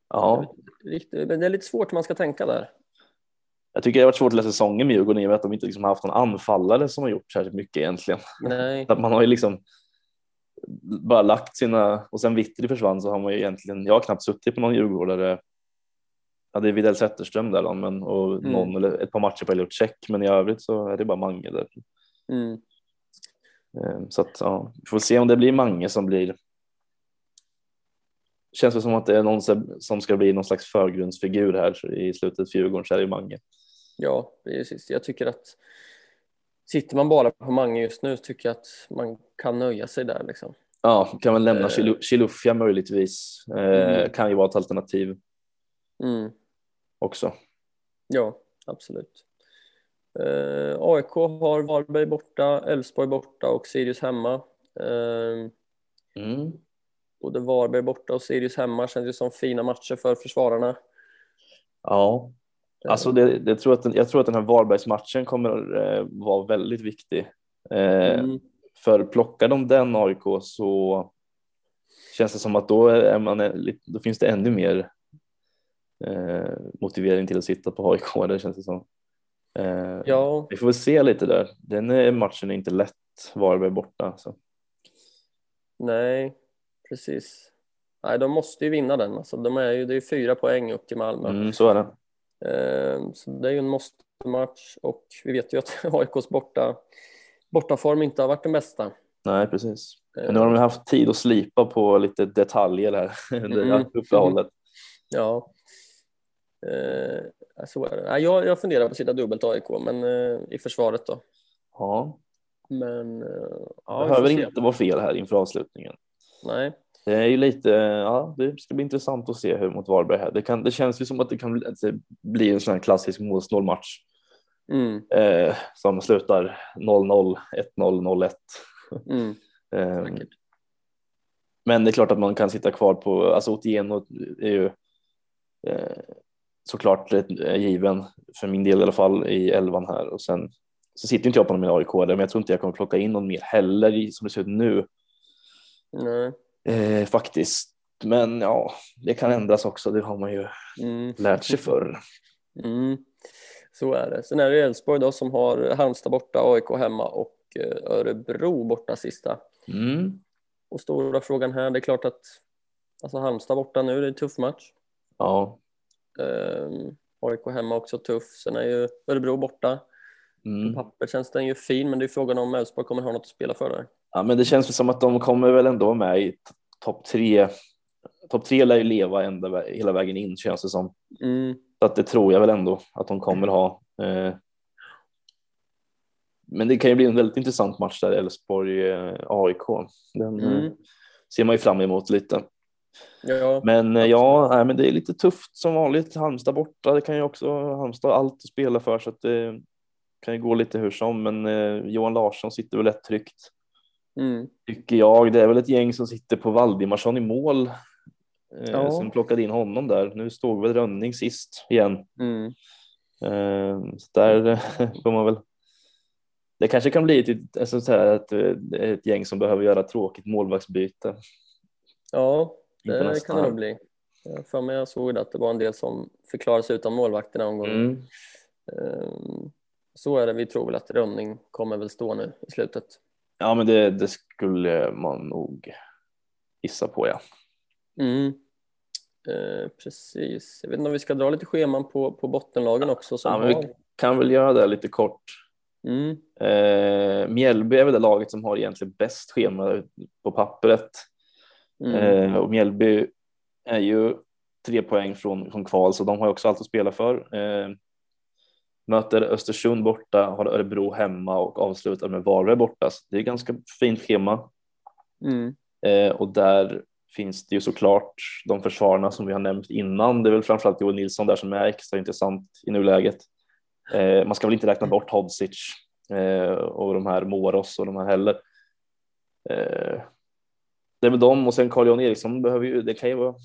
Ja, Men det är lite svårt hur man ska tänka där. jag tycker det har varit svårt att läsa säsongen med Djurgården i och med att de inte liksom har haft någon anfallare som har gjort särskilt mycket egentligen. Nej, Att man har ju liksom bara lagt sina, och sen Vittry försvann så har man ju egentligen, jag har knappt suttit på någon djurgårdare. Ja, det är Widell Zetterström där då, men, och Mm. någon eller ett par matcher på Elliot Check, men i övrigt så är det bara Mange där. Mm. Eh, Så att ja, vi får se om det blir Mange som blir. Känns det som att det är någon som- ska bli någon slags förgrundsfigur här i slutet för Djurgården så är det Mange. Ja, precis. Jag tycker att sitter man bara på Mange just nu så tycker jag att man kan nöja sig där liksom. Ja, kan man lämna Eh. Chilu- Chilufya möjligtvis. Eh, Mm. Kan ju vara ett alternativ Mm. också. Ja, absolut. Eh, AIK har Varberg borta, Elfsborg borta och Sirius hemma. Eh, Mm. både Varberg borta och Sirius hemma känns ju som fina matcher för försvararna. Ja, alltså det, det tror att den, jag tror att den här Varbergsmatchen kommer eh, vara väldigt viktig. Eh, Mm. För plockar de den AIK så känns det som att då, är man, då finns det ännu mer eh, motivering till att sitta på AIK. Det känns det som. Eh, Ja, Vi får väl se lite där. Den matchen är inte lätt, Varberg borta. Så. nej, precis. Nej, de måste ju vinna den. Alltså, de är ju, det är ju fyra poäng upp till Malmö. Mm, så är det. Eh, Så det är ju en måste-match och vi vet ju att AIKs borta, bortaform inte har varit den bästa. Nej, precis. Men nu har de haft tid att slipa på lite detaljer här under Mm. uppehållet. Ja, eh, så är det. Jag, jag funderar på att sitta dubbelt AIK, men eh, i försvaret då. Ja, Men eh, ja, behöver inte vara fel här inför avslutningen. Nej, Det är ju lite, ja, det ska bli intressant att se hur mot Varberg här. Det, kan, det känns ju som att det kan bli, det blir en sån här klassisk målsnål match mm, eh, som slutar 0-0, 1-0, 0-1. mm, Eh, men det är klart att man kan sitta kvar på, alltså Otieno är ju eh, såklart är given för min del i alla fall i elvan här och sen så sitter inte jag på någon med AIK men jag tror inte jag kommer plocka in någon mer heller som det ser ut nu Nej. eh, faktiskt. Men ja, det kan ändras också. Det har man ju Mm, lärt sig förr. mm. Så är det. Sen är det Elfsborg då som har Halmstad borta, AIK hemma och eh, Örebro borta sista. Mm. Och stora frågan här, det är klart att alltså Halmstad borta nu, det är en tuff match. Ja. Um, AIK hemma också tuff. Sen är ju Örebro borta. På Mm. papper känns den ju fin, men det är frågan om Elfsborg kommer ha något att spela för där. ja, men det känns väl som att de kommer väl ändå med i topp tre. Topp tre lär ju leva ända, hela vägen in känns det som. Mm, Så att det tror jag väl ändå att de kommer ha. Eh, men det kan ju bli en väldigt intressant match där Elfsborg-AIK. Den eh, Mm. ser man ju fram emot lite. Ja, Men eh, ja, nej, men det är lite tufft som vanligt. Halmstad borta, det kan ju också Halmstad ha allt att spela för så att det kan ju gå lite hur som. Men eh, Johan Larsson sitter väl lätt tryggt mm, tycker jag. Det är väl ett gäng som sitter på Valdimarsson i mål. Eh, Ja. Som plockade in honom där. Nu stod väl Rönning sist igen. mm. Eh, så där får man väl. Det kanske kan bli ett, alltså, ett, ett gäng som behöver göra tråkigt målvaktsbyte. ja inför det kan det nog bli. För mig jag såg att det var en del som förklarade sig utan målvakterna gång. Mm. Ehm, Så är det, vi tror väl att Rönning kommer väl stå nu i slutet. Ja, men det, det skulle man nog gissa på, ja. Mm. Eh, precis. Jag vet inte om vi ska dra lite scheman på, på bottenlagen också. Som ja har... vi kan väl göra det lite kort. mm. Eh, Mjällby är väl det laget som har egentligen bäst schema på pappret. Mm. Eh, och Mjällby är ju tre poäng från, från kval, så de har också allt att spela för. Eh, möter Östersund borta, har Örebro hemma och avslutar med Varberg borta. Så det är ganska fint schema. Mm. Eh, och där finns det ju såklart de försvararna som vi har nämnt innan. Det är väl framförallt Joel Nilsson där som är extra intressant i nuläget. Eh, man ska väl inte räkna bort Hodzic eh, och de här Moros och de här heller. Det är väl de och sen Carl-Jan Eriksson behöver ju, det kan ju vara,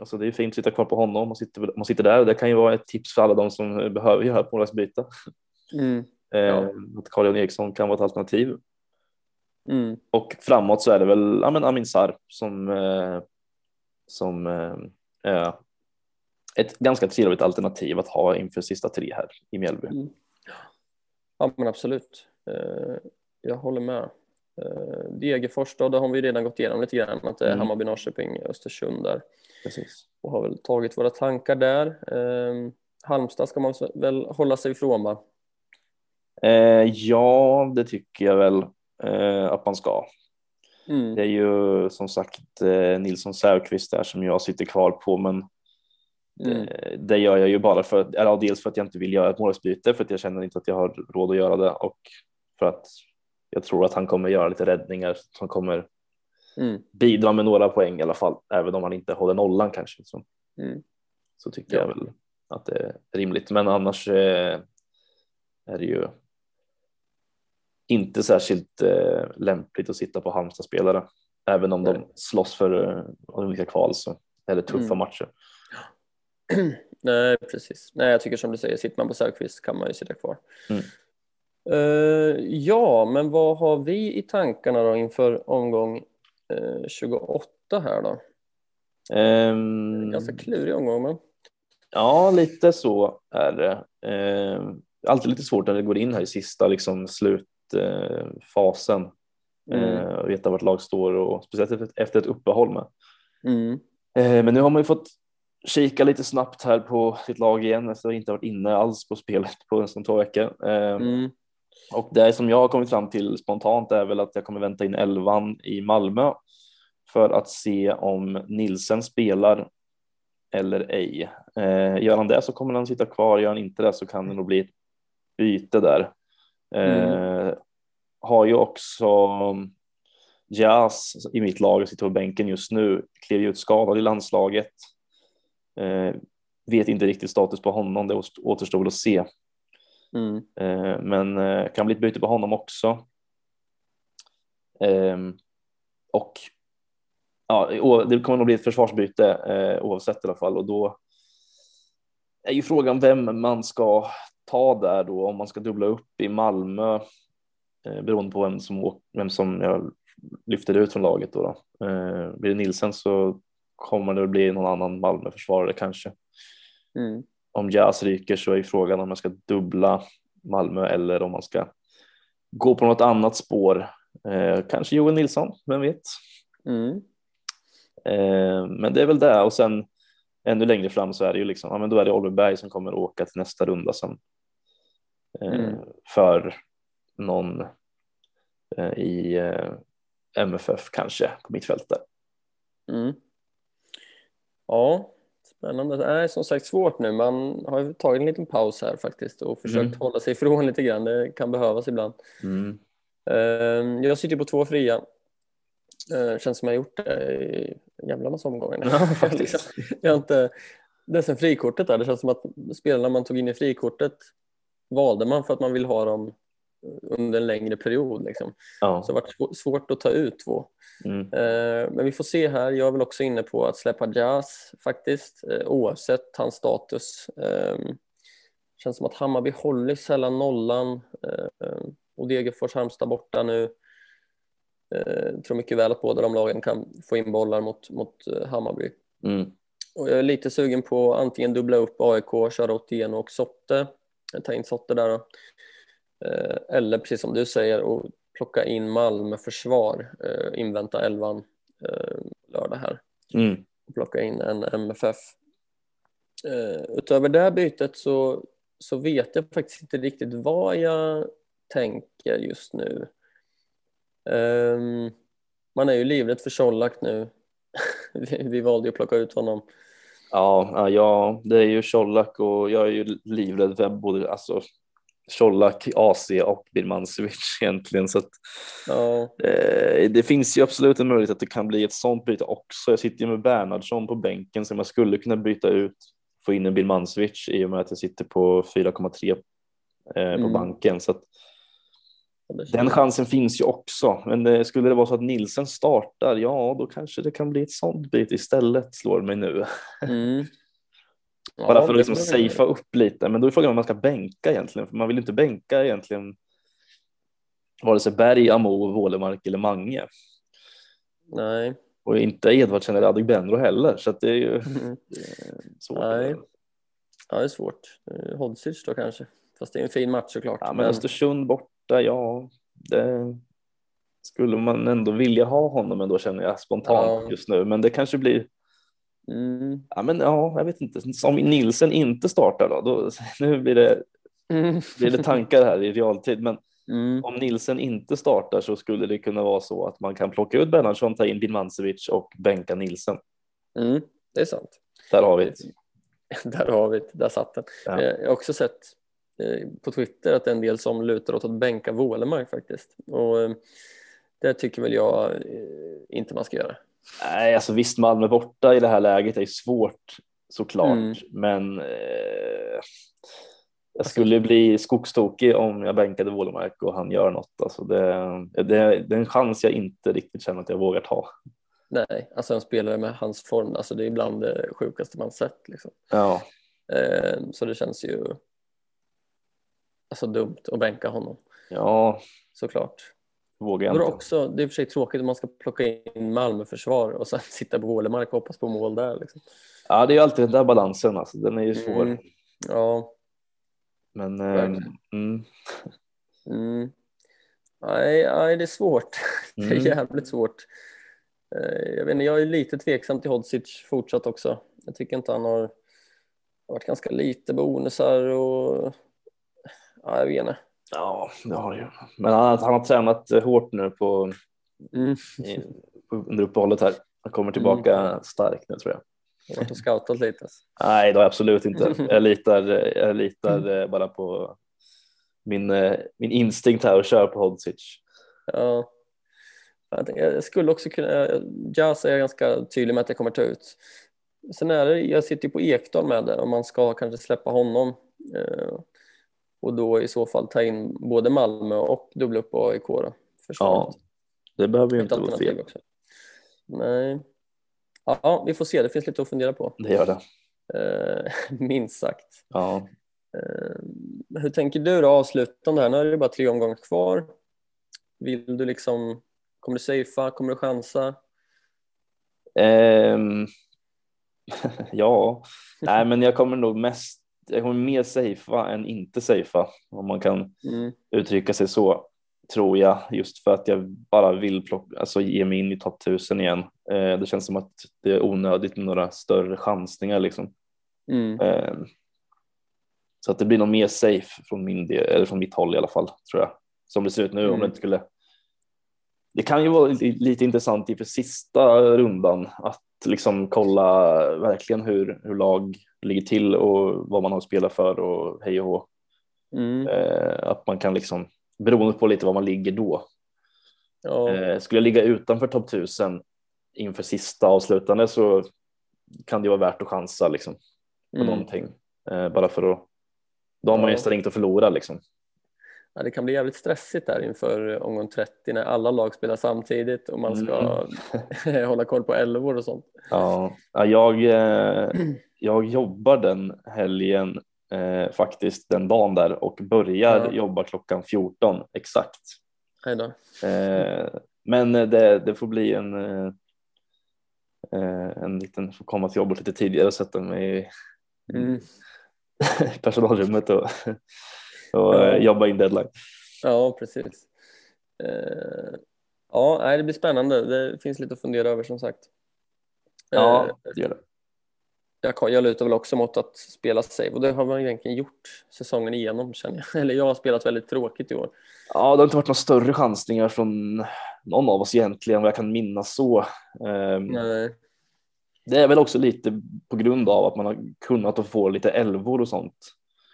alltså det är ju fint att sitta kvar på honom om man sitter, man sitter där. Det kan ju vara ett tips för alla de som behöver göra ett målvaktsbyte. Mm. Eh, Ja. Att Carl-Jan Eriksson kan vara ett alternativ. Mm. Och framåt så är det väl ja, men Amin Sarr som, eh, som eh, är ett ganska trevligt alternativ att ha inför sista tre här i Mjällby. Ja, men absolut. Eh, jag håller med. Eh, Degerfors då, det har vi redan gått igenom lite grann, att det är Mm. Hammarby, Norrköping, Östersund där Precis. och har väl tagit våra tankar där. Eh, Halmstad ska man väl hålla sig ifrån va? Eh, ja, det tycker jag väl eh, att man ska. Mm. Det är ju som sagt eh, Nilsson Säfqvist där som jag sitter kvar på, men Mm. eh, det gör jag ju bara för att, eller, dels för att jag inte vill göra ett målvaktsbyte för att jag känner inte att jag har råd att göra det och för att jag tror att han kommer göra lite räddningar som kommer Mm. bidra med några poäng i alla fall, även om han inte håller nollan kanske. Så, Mm. så tycker Ja. jag väl att det är rimligt. Men annars eh, är det ju inte särskilt eh, lämpligt att sitta på Halmstad-spelare, även om de Nej. slåss för eh, olika kval så är det tuffa Mm. matcher. Nej, precis. Nej, jag tycker som du säger, sitter man på Säfqvist kan man ju sitta kvar. Mm. Eh, ja, men vad har vi i tankarna då inför omgång eh, 28 här då. Ehm, Ganska klurig omgång men. Ja, lite så är det. Eh, alltid lite svårt när det går in här i sista liksom, slutfasen. Mm. Eh, och veta vart lag står och speciellt efter, ett uppehåll med. Mm. Men nu har man ju fått kika lite snabbt här på sitt lag igen efter att inte varit inne alls på spelet på nästan två veckor. Eh, Mm. Och det som jag har kommit fram till spontant är väl att jag kommer vänta in elvan i Malmö för att se om Nilsen spelar eller ej. Eh, gör han det så kommer han sitta kvar, gör han inte det så kan det nog bli ett byte där. Eh, Har ju också Jazz i mitt lag, sitter på bänken just nu, klev ut skadad i landslaget. Eh, vet inte riktigt status på honom, det återstår väl att se. Mm. Eh, men eh, kan bli ett byte på honom också. Ehm, och ja, det kommer nog bli ett försvarsbyte eh, oavsett i alla fall och då är ju frågan vem man ska ta där då om man ska dubbla upp i Malmö beroende på vem som, vem som jag lyfter ut från laget då. då. Blir det Nilsen så kommer det bli någon annan Malmö-försvarare kanske. Mm. Om Jazz ryker så är frågan om jag ska dubbla Malmö eller om man ska gå på något annat spår. Eh, kanske Joel Nilsson, vem vet? Mm. Eh, men det är väl det och sen ännu längre fram så är det ju liksom, ja men då är det Oliver Berg som kommer åka till nästa runda sen. Eh, Mm. För någon eh, i eh, MFF kanske på mittfältet. Mm. Ja, spännande. Är som sagt svårt nu. Man har ju tagit en liten paus här faktiskt och försökt Mm. hålla sig ifrån lite grann. Det kan behövas ibland. Mm. Ehm, Jag sitter på två fria. Eh, Känns som jag har gjort det i en jävla massa omgångar. nu. Ja, faktiskt. jag har inte... Det är sen frikortet där. Det känns som att spelarna man tog in i frikortet valde man för att man vill ha dem under en längre period. Liksom. Ja. Så det har varit svå- svårt att ta ut två. Mm. Eh, Men vi får se här. Jag är väl också inne på att släppa Jazz faktiskt, eh, oavsett hans status. Eh, Känns som att Hammarby håller sällan nollan. Eh, Och Degerfors, Halmstad borta nu. Eh, tror mycket väl att båda de lagen kan få in bollar mot, mot Hammarby. Mm. Och jag är lite sugen på att antingen dubbla upp AIK, köra Otieno och Sotte. Ta in Sotte där då. Eh, Eller precis som du säger och plocka in Malmö försvar. eh, Invänta elvan eh, lördag här. Mm. Och plocka in en MFF. Utöver det bytet så, så vet jag faktiskt inte riktigt vad jag tänker just nu. Ehm, Man är ju livrädd för Colak nu. Vi, valde ju att plocka ut honom. Ja, ja, det är ju Colak och jag är ju livrädd för både alltså Colak, AC och Birmancevic egentligen så att Ja, eh, det finns ju absolut en möjlighet att det kan bli ett sånt byte också. Jag sitter ju med Bernhardsson på bänken som jag skulle kunna byta ut, få in en Birmancevic i och med att jag sitter på 4,3 eh, på Mm. banken så att den chansen finns ju också. Men eh, skulle det vara så att Nilsen startar, ja, då kanske det kan bli ett sånt byte istället slår mig nu. Mm. Ja, Bara för att liksom safea upp lite. Men då är frågan om man ska bänka egentligen. För man vill inte bänka egentligen vare sig Berg, Amo, Wålemark eller Mange. Nej. Och inte Edvardsen eller Adegbenro heller. Så det är ju Mm. svårt. Nej. Ja, det är svårt. Eh, Hodzic då kanske. Fast det är en fin match såklart. Ja, men Östersund borta, ja. Det skulle man ändå vilja ha honom ändå känner jag spontant Ja. just nu. Men det kanske blir Mm. Ja, men ja, jag vet inte. Om Nilsen inte startar då, då nu blir det, Mm. blir det tankar här i realtid. Men Mm. om Nilsen inte startar så skulle det kunna vara så att man kan plocka ut Bernhardsson, ta in Birmancevic och bänka Nilsen. Mm. Det är sant. Där har vi det. Där har vi det. Där satt den. Ja. Eh, Jag har också sett eh, på Twitter att det är en del som lutar åt att bänka Wålemark faktiskt. Och eh, det tycker väl jag inte man ska göra. Nej, alltså visst, Malmö borta i det här läget är svårt såklart, Mm. men eh, jag skulle bli skogstokig om jag bänkade Wålemark och han gör något. Alltså det, det, det är en chans jag inte riktigt känner att jag vågar ta. Nej, alltså en spelare med hans form, alltså det är ibland det sjukaste man sett. Liksom. Ja, Eh, Så det känns ju alltså dumt att bänka honom ja, såklart. Vågar jag inte. också, det är för sig tråkigt om man ska plocka in Malmö-försvar och sen sitta på Wålemark och hoppas på mål där. Liksom. Ja, det är ju alltid den där balansen, alltså. den är ju svår. Mm. Ja, Men eh, mm, mm. Nej, nej, det är svårt. Det är Mm. jävligt svårt. Eh, Jag, vet inte, jag är lite tveksam till Hodzic fortsatt också. Jag tycker inte han har, har varit ganska lite bonusar och ja, jag vet inte. Ja, det har det ju. Men han, han har tränat eh, hårt nu på, Mm. i, på, under uppehållet här. Han kommer tillbaka stark nu tror jag. Har varit och scoutat lite. Nej, det har jag absolut inte. Jag litar, jag litar eh, bara på min, eh, min instinkt här och kör på Hodzic. Ja. Jag skulle också kunna, Jazz är ganska tydlig med att jag kommer ta ut. Sen är det, jag sitter ju på Ekdal med det om man ska kanske släppa honom och då i så fall ta in både Malmö och dubbla upp AIK då, försvaret. Ja, det behöver ju inte vara fel. också. Nej. Ja, vi får se, det finns lite att fundera på. Det gör det. Eh, minst sagt. Ja. Eh, hur tänker du då avslutande här? Nu är det bara tre omgångar kvar. Vill du liksom, kommer du safea, kommer du chansa? Ehm, ja, nej, men jag kommer nog mest. Kommer mer safea än inte safea om man kan Mm. uttrycka sig så tror jag just för att jag bara vill plocka, alltså ge mig in i topp 1000 igen. Eh, det känns som att det är onödigt med några större chansningar liksom. Mm. Eh, så att det blir nog mer safe från min del, eller från mitt håll i alla fall tror jag. Som det ser ut nu om Mm. det inte skulle. Det kan ju vara lite, intressant inför sista rundan att liksom kolla verkligen hur, hur lag ligger till och vad man har att spela för och hej och hå. Mm. Eh, att man kan liksom beroende på lite var man ligger då. Ja. Eh, skulle jag ligga utanför topp 1000 inför sista avslutande så kan det vara värt att chansa liksom på Mm. någonting eh, bara för att då har man ju Ja. nästan inget att förlora liksom. Ja, det kan bli jävligt stressigt där inför omgång 30 när alla lag spelar samtidigt och man ska hålla koll på elvor och sånt. Ja, ja, jag, eh, jag jobbar den helgen eh, faktiskt den dagen där och börjar Ja. jobba klockan 14 exakt. Eh, men det, det får bli en, eh, eh, en liten, får komma till jobbet lite tidigare och sätta mig i Mm. personalrummet och, och Ja. eh, jobba in deadline. Ja, precis. Eh, ja, det blir spännande. Det finns lite att fundera över som sagt. Eh, Ja, det gör det. jag, jag lutar väl också mot att spela save och det har man egentligen gjort säsongen igenom känner jag. Eller jag har spelat väldigt tråkigt i år. Ja, det har inte varit några större chansningar från någon av oss egentligen vad jag kan minnas så. Eh, Nej. Det är väl också lite på grund av att man har kunnat att få lite elvor och sånt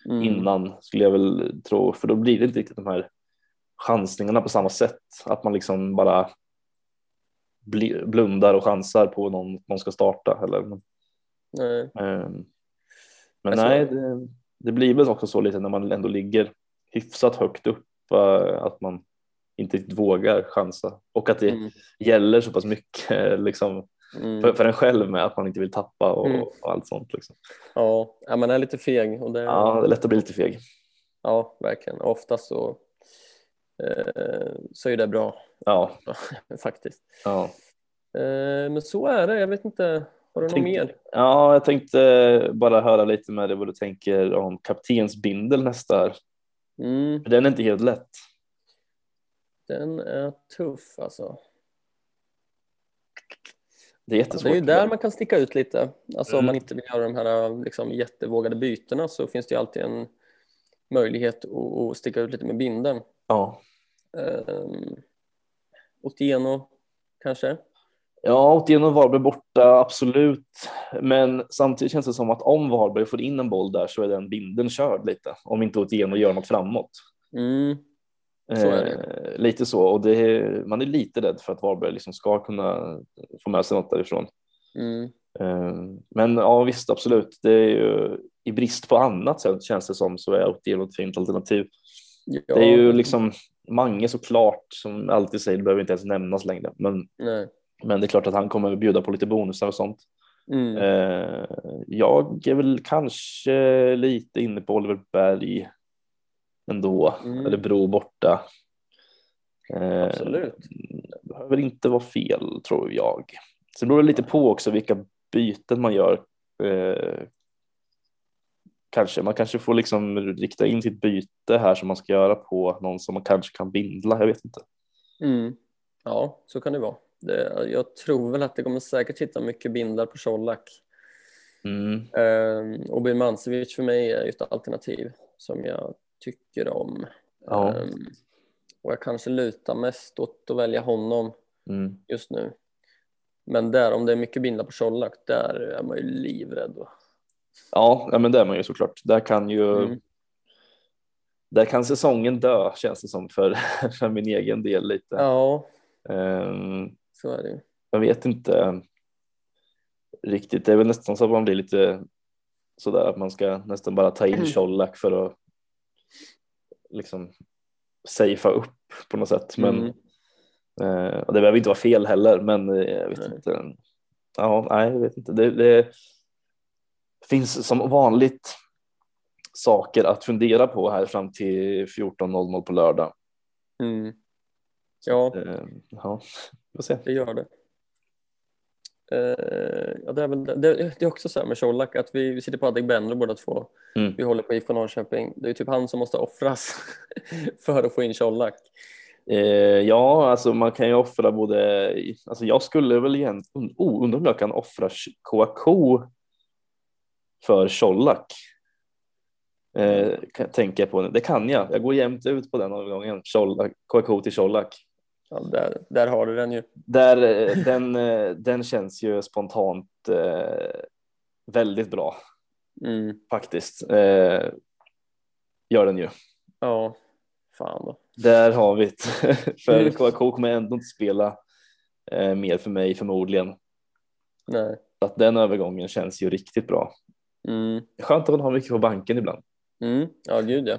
Mm. innan skulle jag väl tro, för då blir det inte riktigt de här chansningarna på samma sätt, att man liksom bara bli- blundar och chansar på någon någon ska starta. Eller, Nej. eh, men Alltså- nej, det, det blir väl också så lite när man ändå ligger hyfsat högt upp eh, att man inte riktigt vågar chansa och att det Mm. gäller så pass mycket liksom, Mm. för, för en själv med att man inte vill tappa och, Mm. och allt sånt. Liksom. Ja, man är lite feg. Och det, Ja, det är lätt att bli lite feg. Ja, verkligen. Oftast så, eh, så är det bra Ja, faktiskt. ja. Eh, men så är det. Jag vet inte. Har du något mer? ja, jag tänkte bara höra lite med dig vad du tänker om kaptensbindel nästa här. Mm, den är inte helt lätt. den är tuff alltså. Det är jättesvårt. Det är ju där man kan sticka ut lite. Alltså om Mm. man inte vill göra de här liksom, jättevågade bytena så finns det ju alltid en möjlighet att, att sticka ut lite med binden. Ja. Um, Otieno kanske? Ja, Otieno och Varberg borta, absolut. Men samtidigt känns det som att om Varberg får in en boll där så är den binden körd lite. Om inte Otieno gör något framåt. Mm, Så. Eh, lite så. Och det är, man är lite rädd för att Varberg liksom ska kunna få med sig något därifrån. mm, Eh, Men ja, visst, absolut. Det är ju, I brist på annat så känns det som så är Otieno ett fint alternativ. ja, Det är ju liksom Mange såklart som alltid säger, det behöver inte ens nämnas längre. Men, Nej. men det är klart att han kommer bjuda på lite bonusar och sånt. Mm, Eh, jag är väl kanske lite inne på Oliver Berg ändå, Mm. eller Bro borta. Eh, Absolut. Det behöver inte vara fel tror jag. Sen beror det lite på också vilka byten man gör. Eh, kanske, man kanske får liksom rikta in sitt byte här som man ska göra på någon som man kanske kan bindla. Jag vet inte. Mm. Ja, så kan det vara. Det, jag tror väl att det kommer säkert hitta mycket bindlar på Colak. Mm. Um, och Birmancevic för mig är ett alternativ som jag tycker om. Ja. Um, och jag kanske lutar mest åt att välja honom Mm. just nu. Men där, om det är mycket bindlar på Colak, där är man ju livrädd. Ja, ja, men det är man ju såklart. Där kan ju Mm. där kan säsongen dö känns det som för, för min egen del lite. Ja, Ehm, så är det jag vet inte riktigt. Det är väl nästan så att man blir lite sådär att man ska nästan bara ta in Colak för att liksom safea upp på något sätt. Men Mm. eh, och det behöver inte vara fel heller, men eh, jag vet Nej. inte. Ja, nej, jag vet inte. Det, det finns som vanligt saker att fundera på här fram till 14.00 på lördag. Mm. Ja, Eh, ja, vi får se. det gör det. Eh, ja, det, är väl, det, det är också så här med Colak att vi, vi sitter på Adegbenro båda två. Mm. Vi håller på IFK Norrköping. Det är typ han som måste offras för att få in Colak. Eh, ja, alltså man kan ju offra både, alltså jag skulle väl igen, oh, undrar om jag kan offra Kouakou för Colak. Eh, tänker jag på nu. Det kan jag. Jag går jämnt ut på den. Colak- Kouakou till Colak. Ja, där, där har du den ju. Där, eh, den, eh, den känns ju spontant eh, väldigt bra Mm. faktiskt. Eh, gör den ju. Ja, fan då. Där har vi det. För Mm. Kouakou kommer ändå inte spela eh, mer för mig förmodligen. Nej. Så att den övergången känns ju riktigt bra. Mm. Skönt att man har mycket på banken ibland. Mm. Ja, gud ja.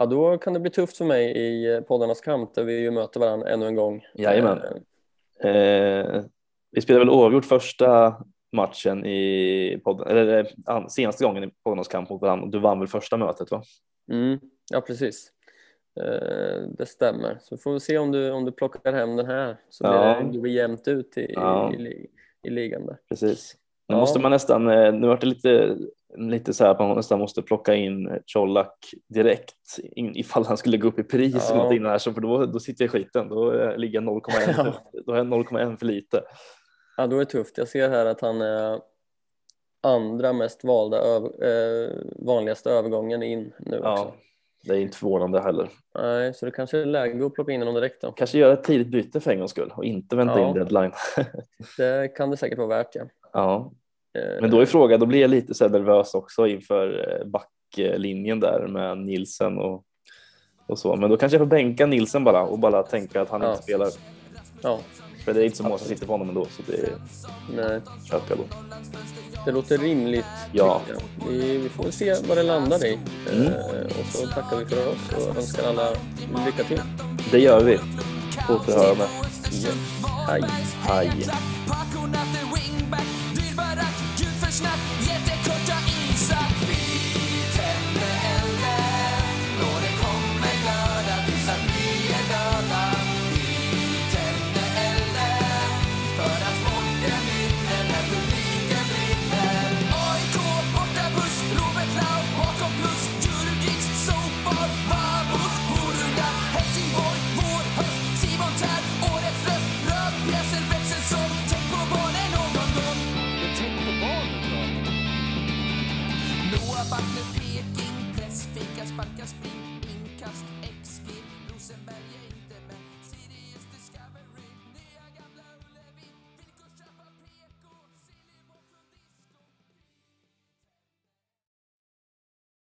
Ja, då kan det bli tufft för mig i eh, poddarnas kamp där vi ju möter varandra ännu en gång. Jajamän. Eh, Eh, vi spelade väl oavgjort första matchen i podden, eller eh, senaste gången i poddarnas kamp mot varandra. Du vann väl första mötet va? Mm. Ja, precis. Eh, det stämmer. Så får vi se om du, om du plockar hem den här. Så blir Ja. det, det blir jämnt ut i, Ja. i, li- i ligan där. Precis. Nu måste man nästan, nu vart det lite, lite så här att man nästan måste plocka in Colak direkt in, ifall han skulle gå upp i pris Ja. någonting här, så för då, då sitter jag i skiten. Då ligger jag 0,1 för, då jag 0,1 för lite. Ja, då är det tufft. Jag ser här att han är andra mest valda öv, eh, vanligaste övergången in nu också. Ja, det är inte förvånande heller. Nej, så det kanske är läge att plocka in honom direkt då. Kanske göra ett tidigt byte för en gångs skull och inte vänta Ja. in deadline. Det kan det säkert vara värt ja. ja. Eh, Men då är frågan, då blir jag lite så nervös också inför eh, backlinjen där med Nilsen och, och så. Men då kanske jag får bänka Nilsen bara och bara tänka att han Ja. inte spelar. Ja, För det är inte så många som sitter på honom ändå så det nej, köper jag då. det låter rimligt. Ja. Vi, vi får se vad det landar i. Mm. Eh, och så tackar vi för oss och önskar alla lycka till. Det gör vi. På återhörande. Yes. Hej. Hej.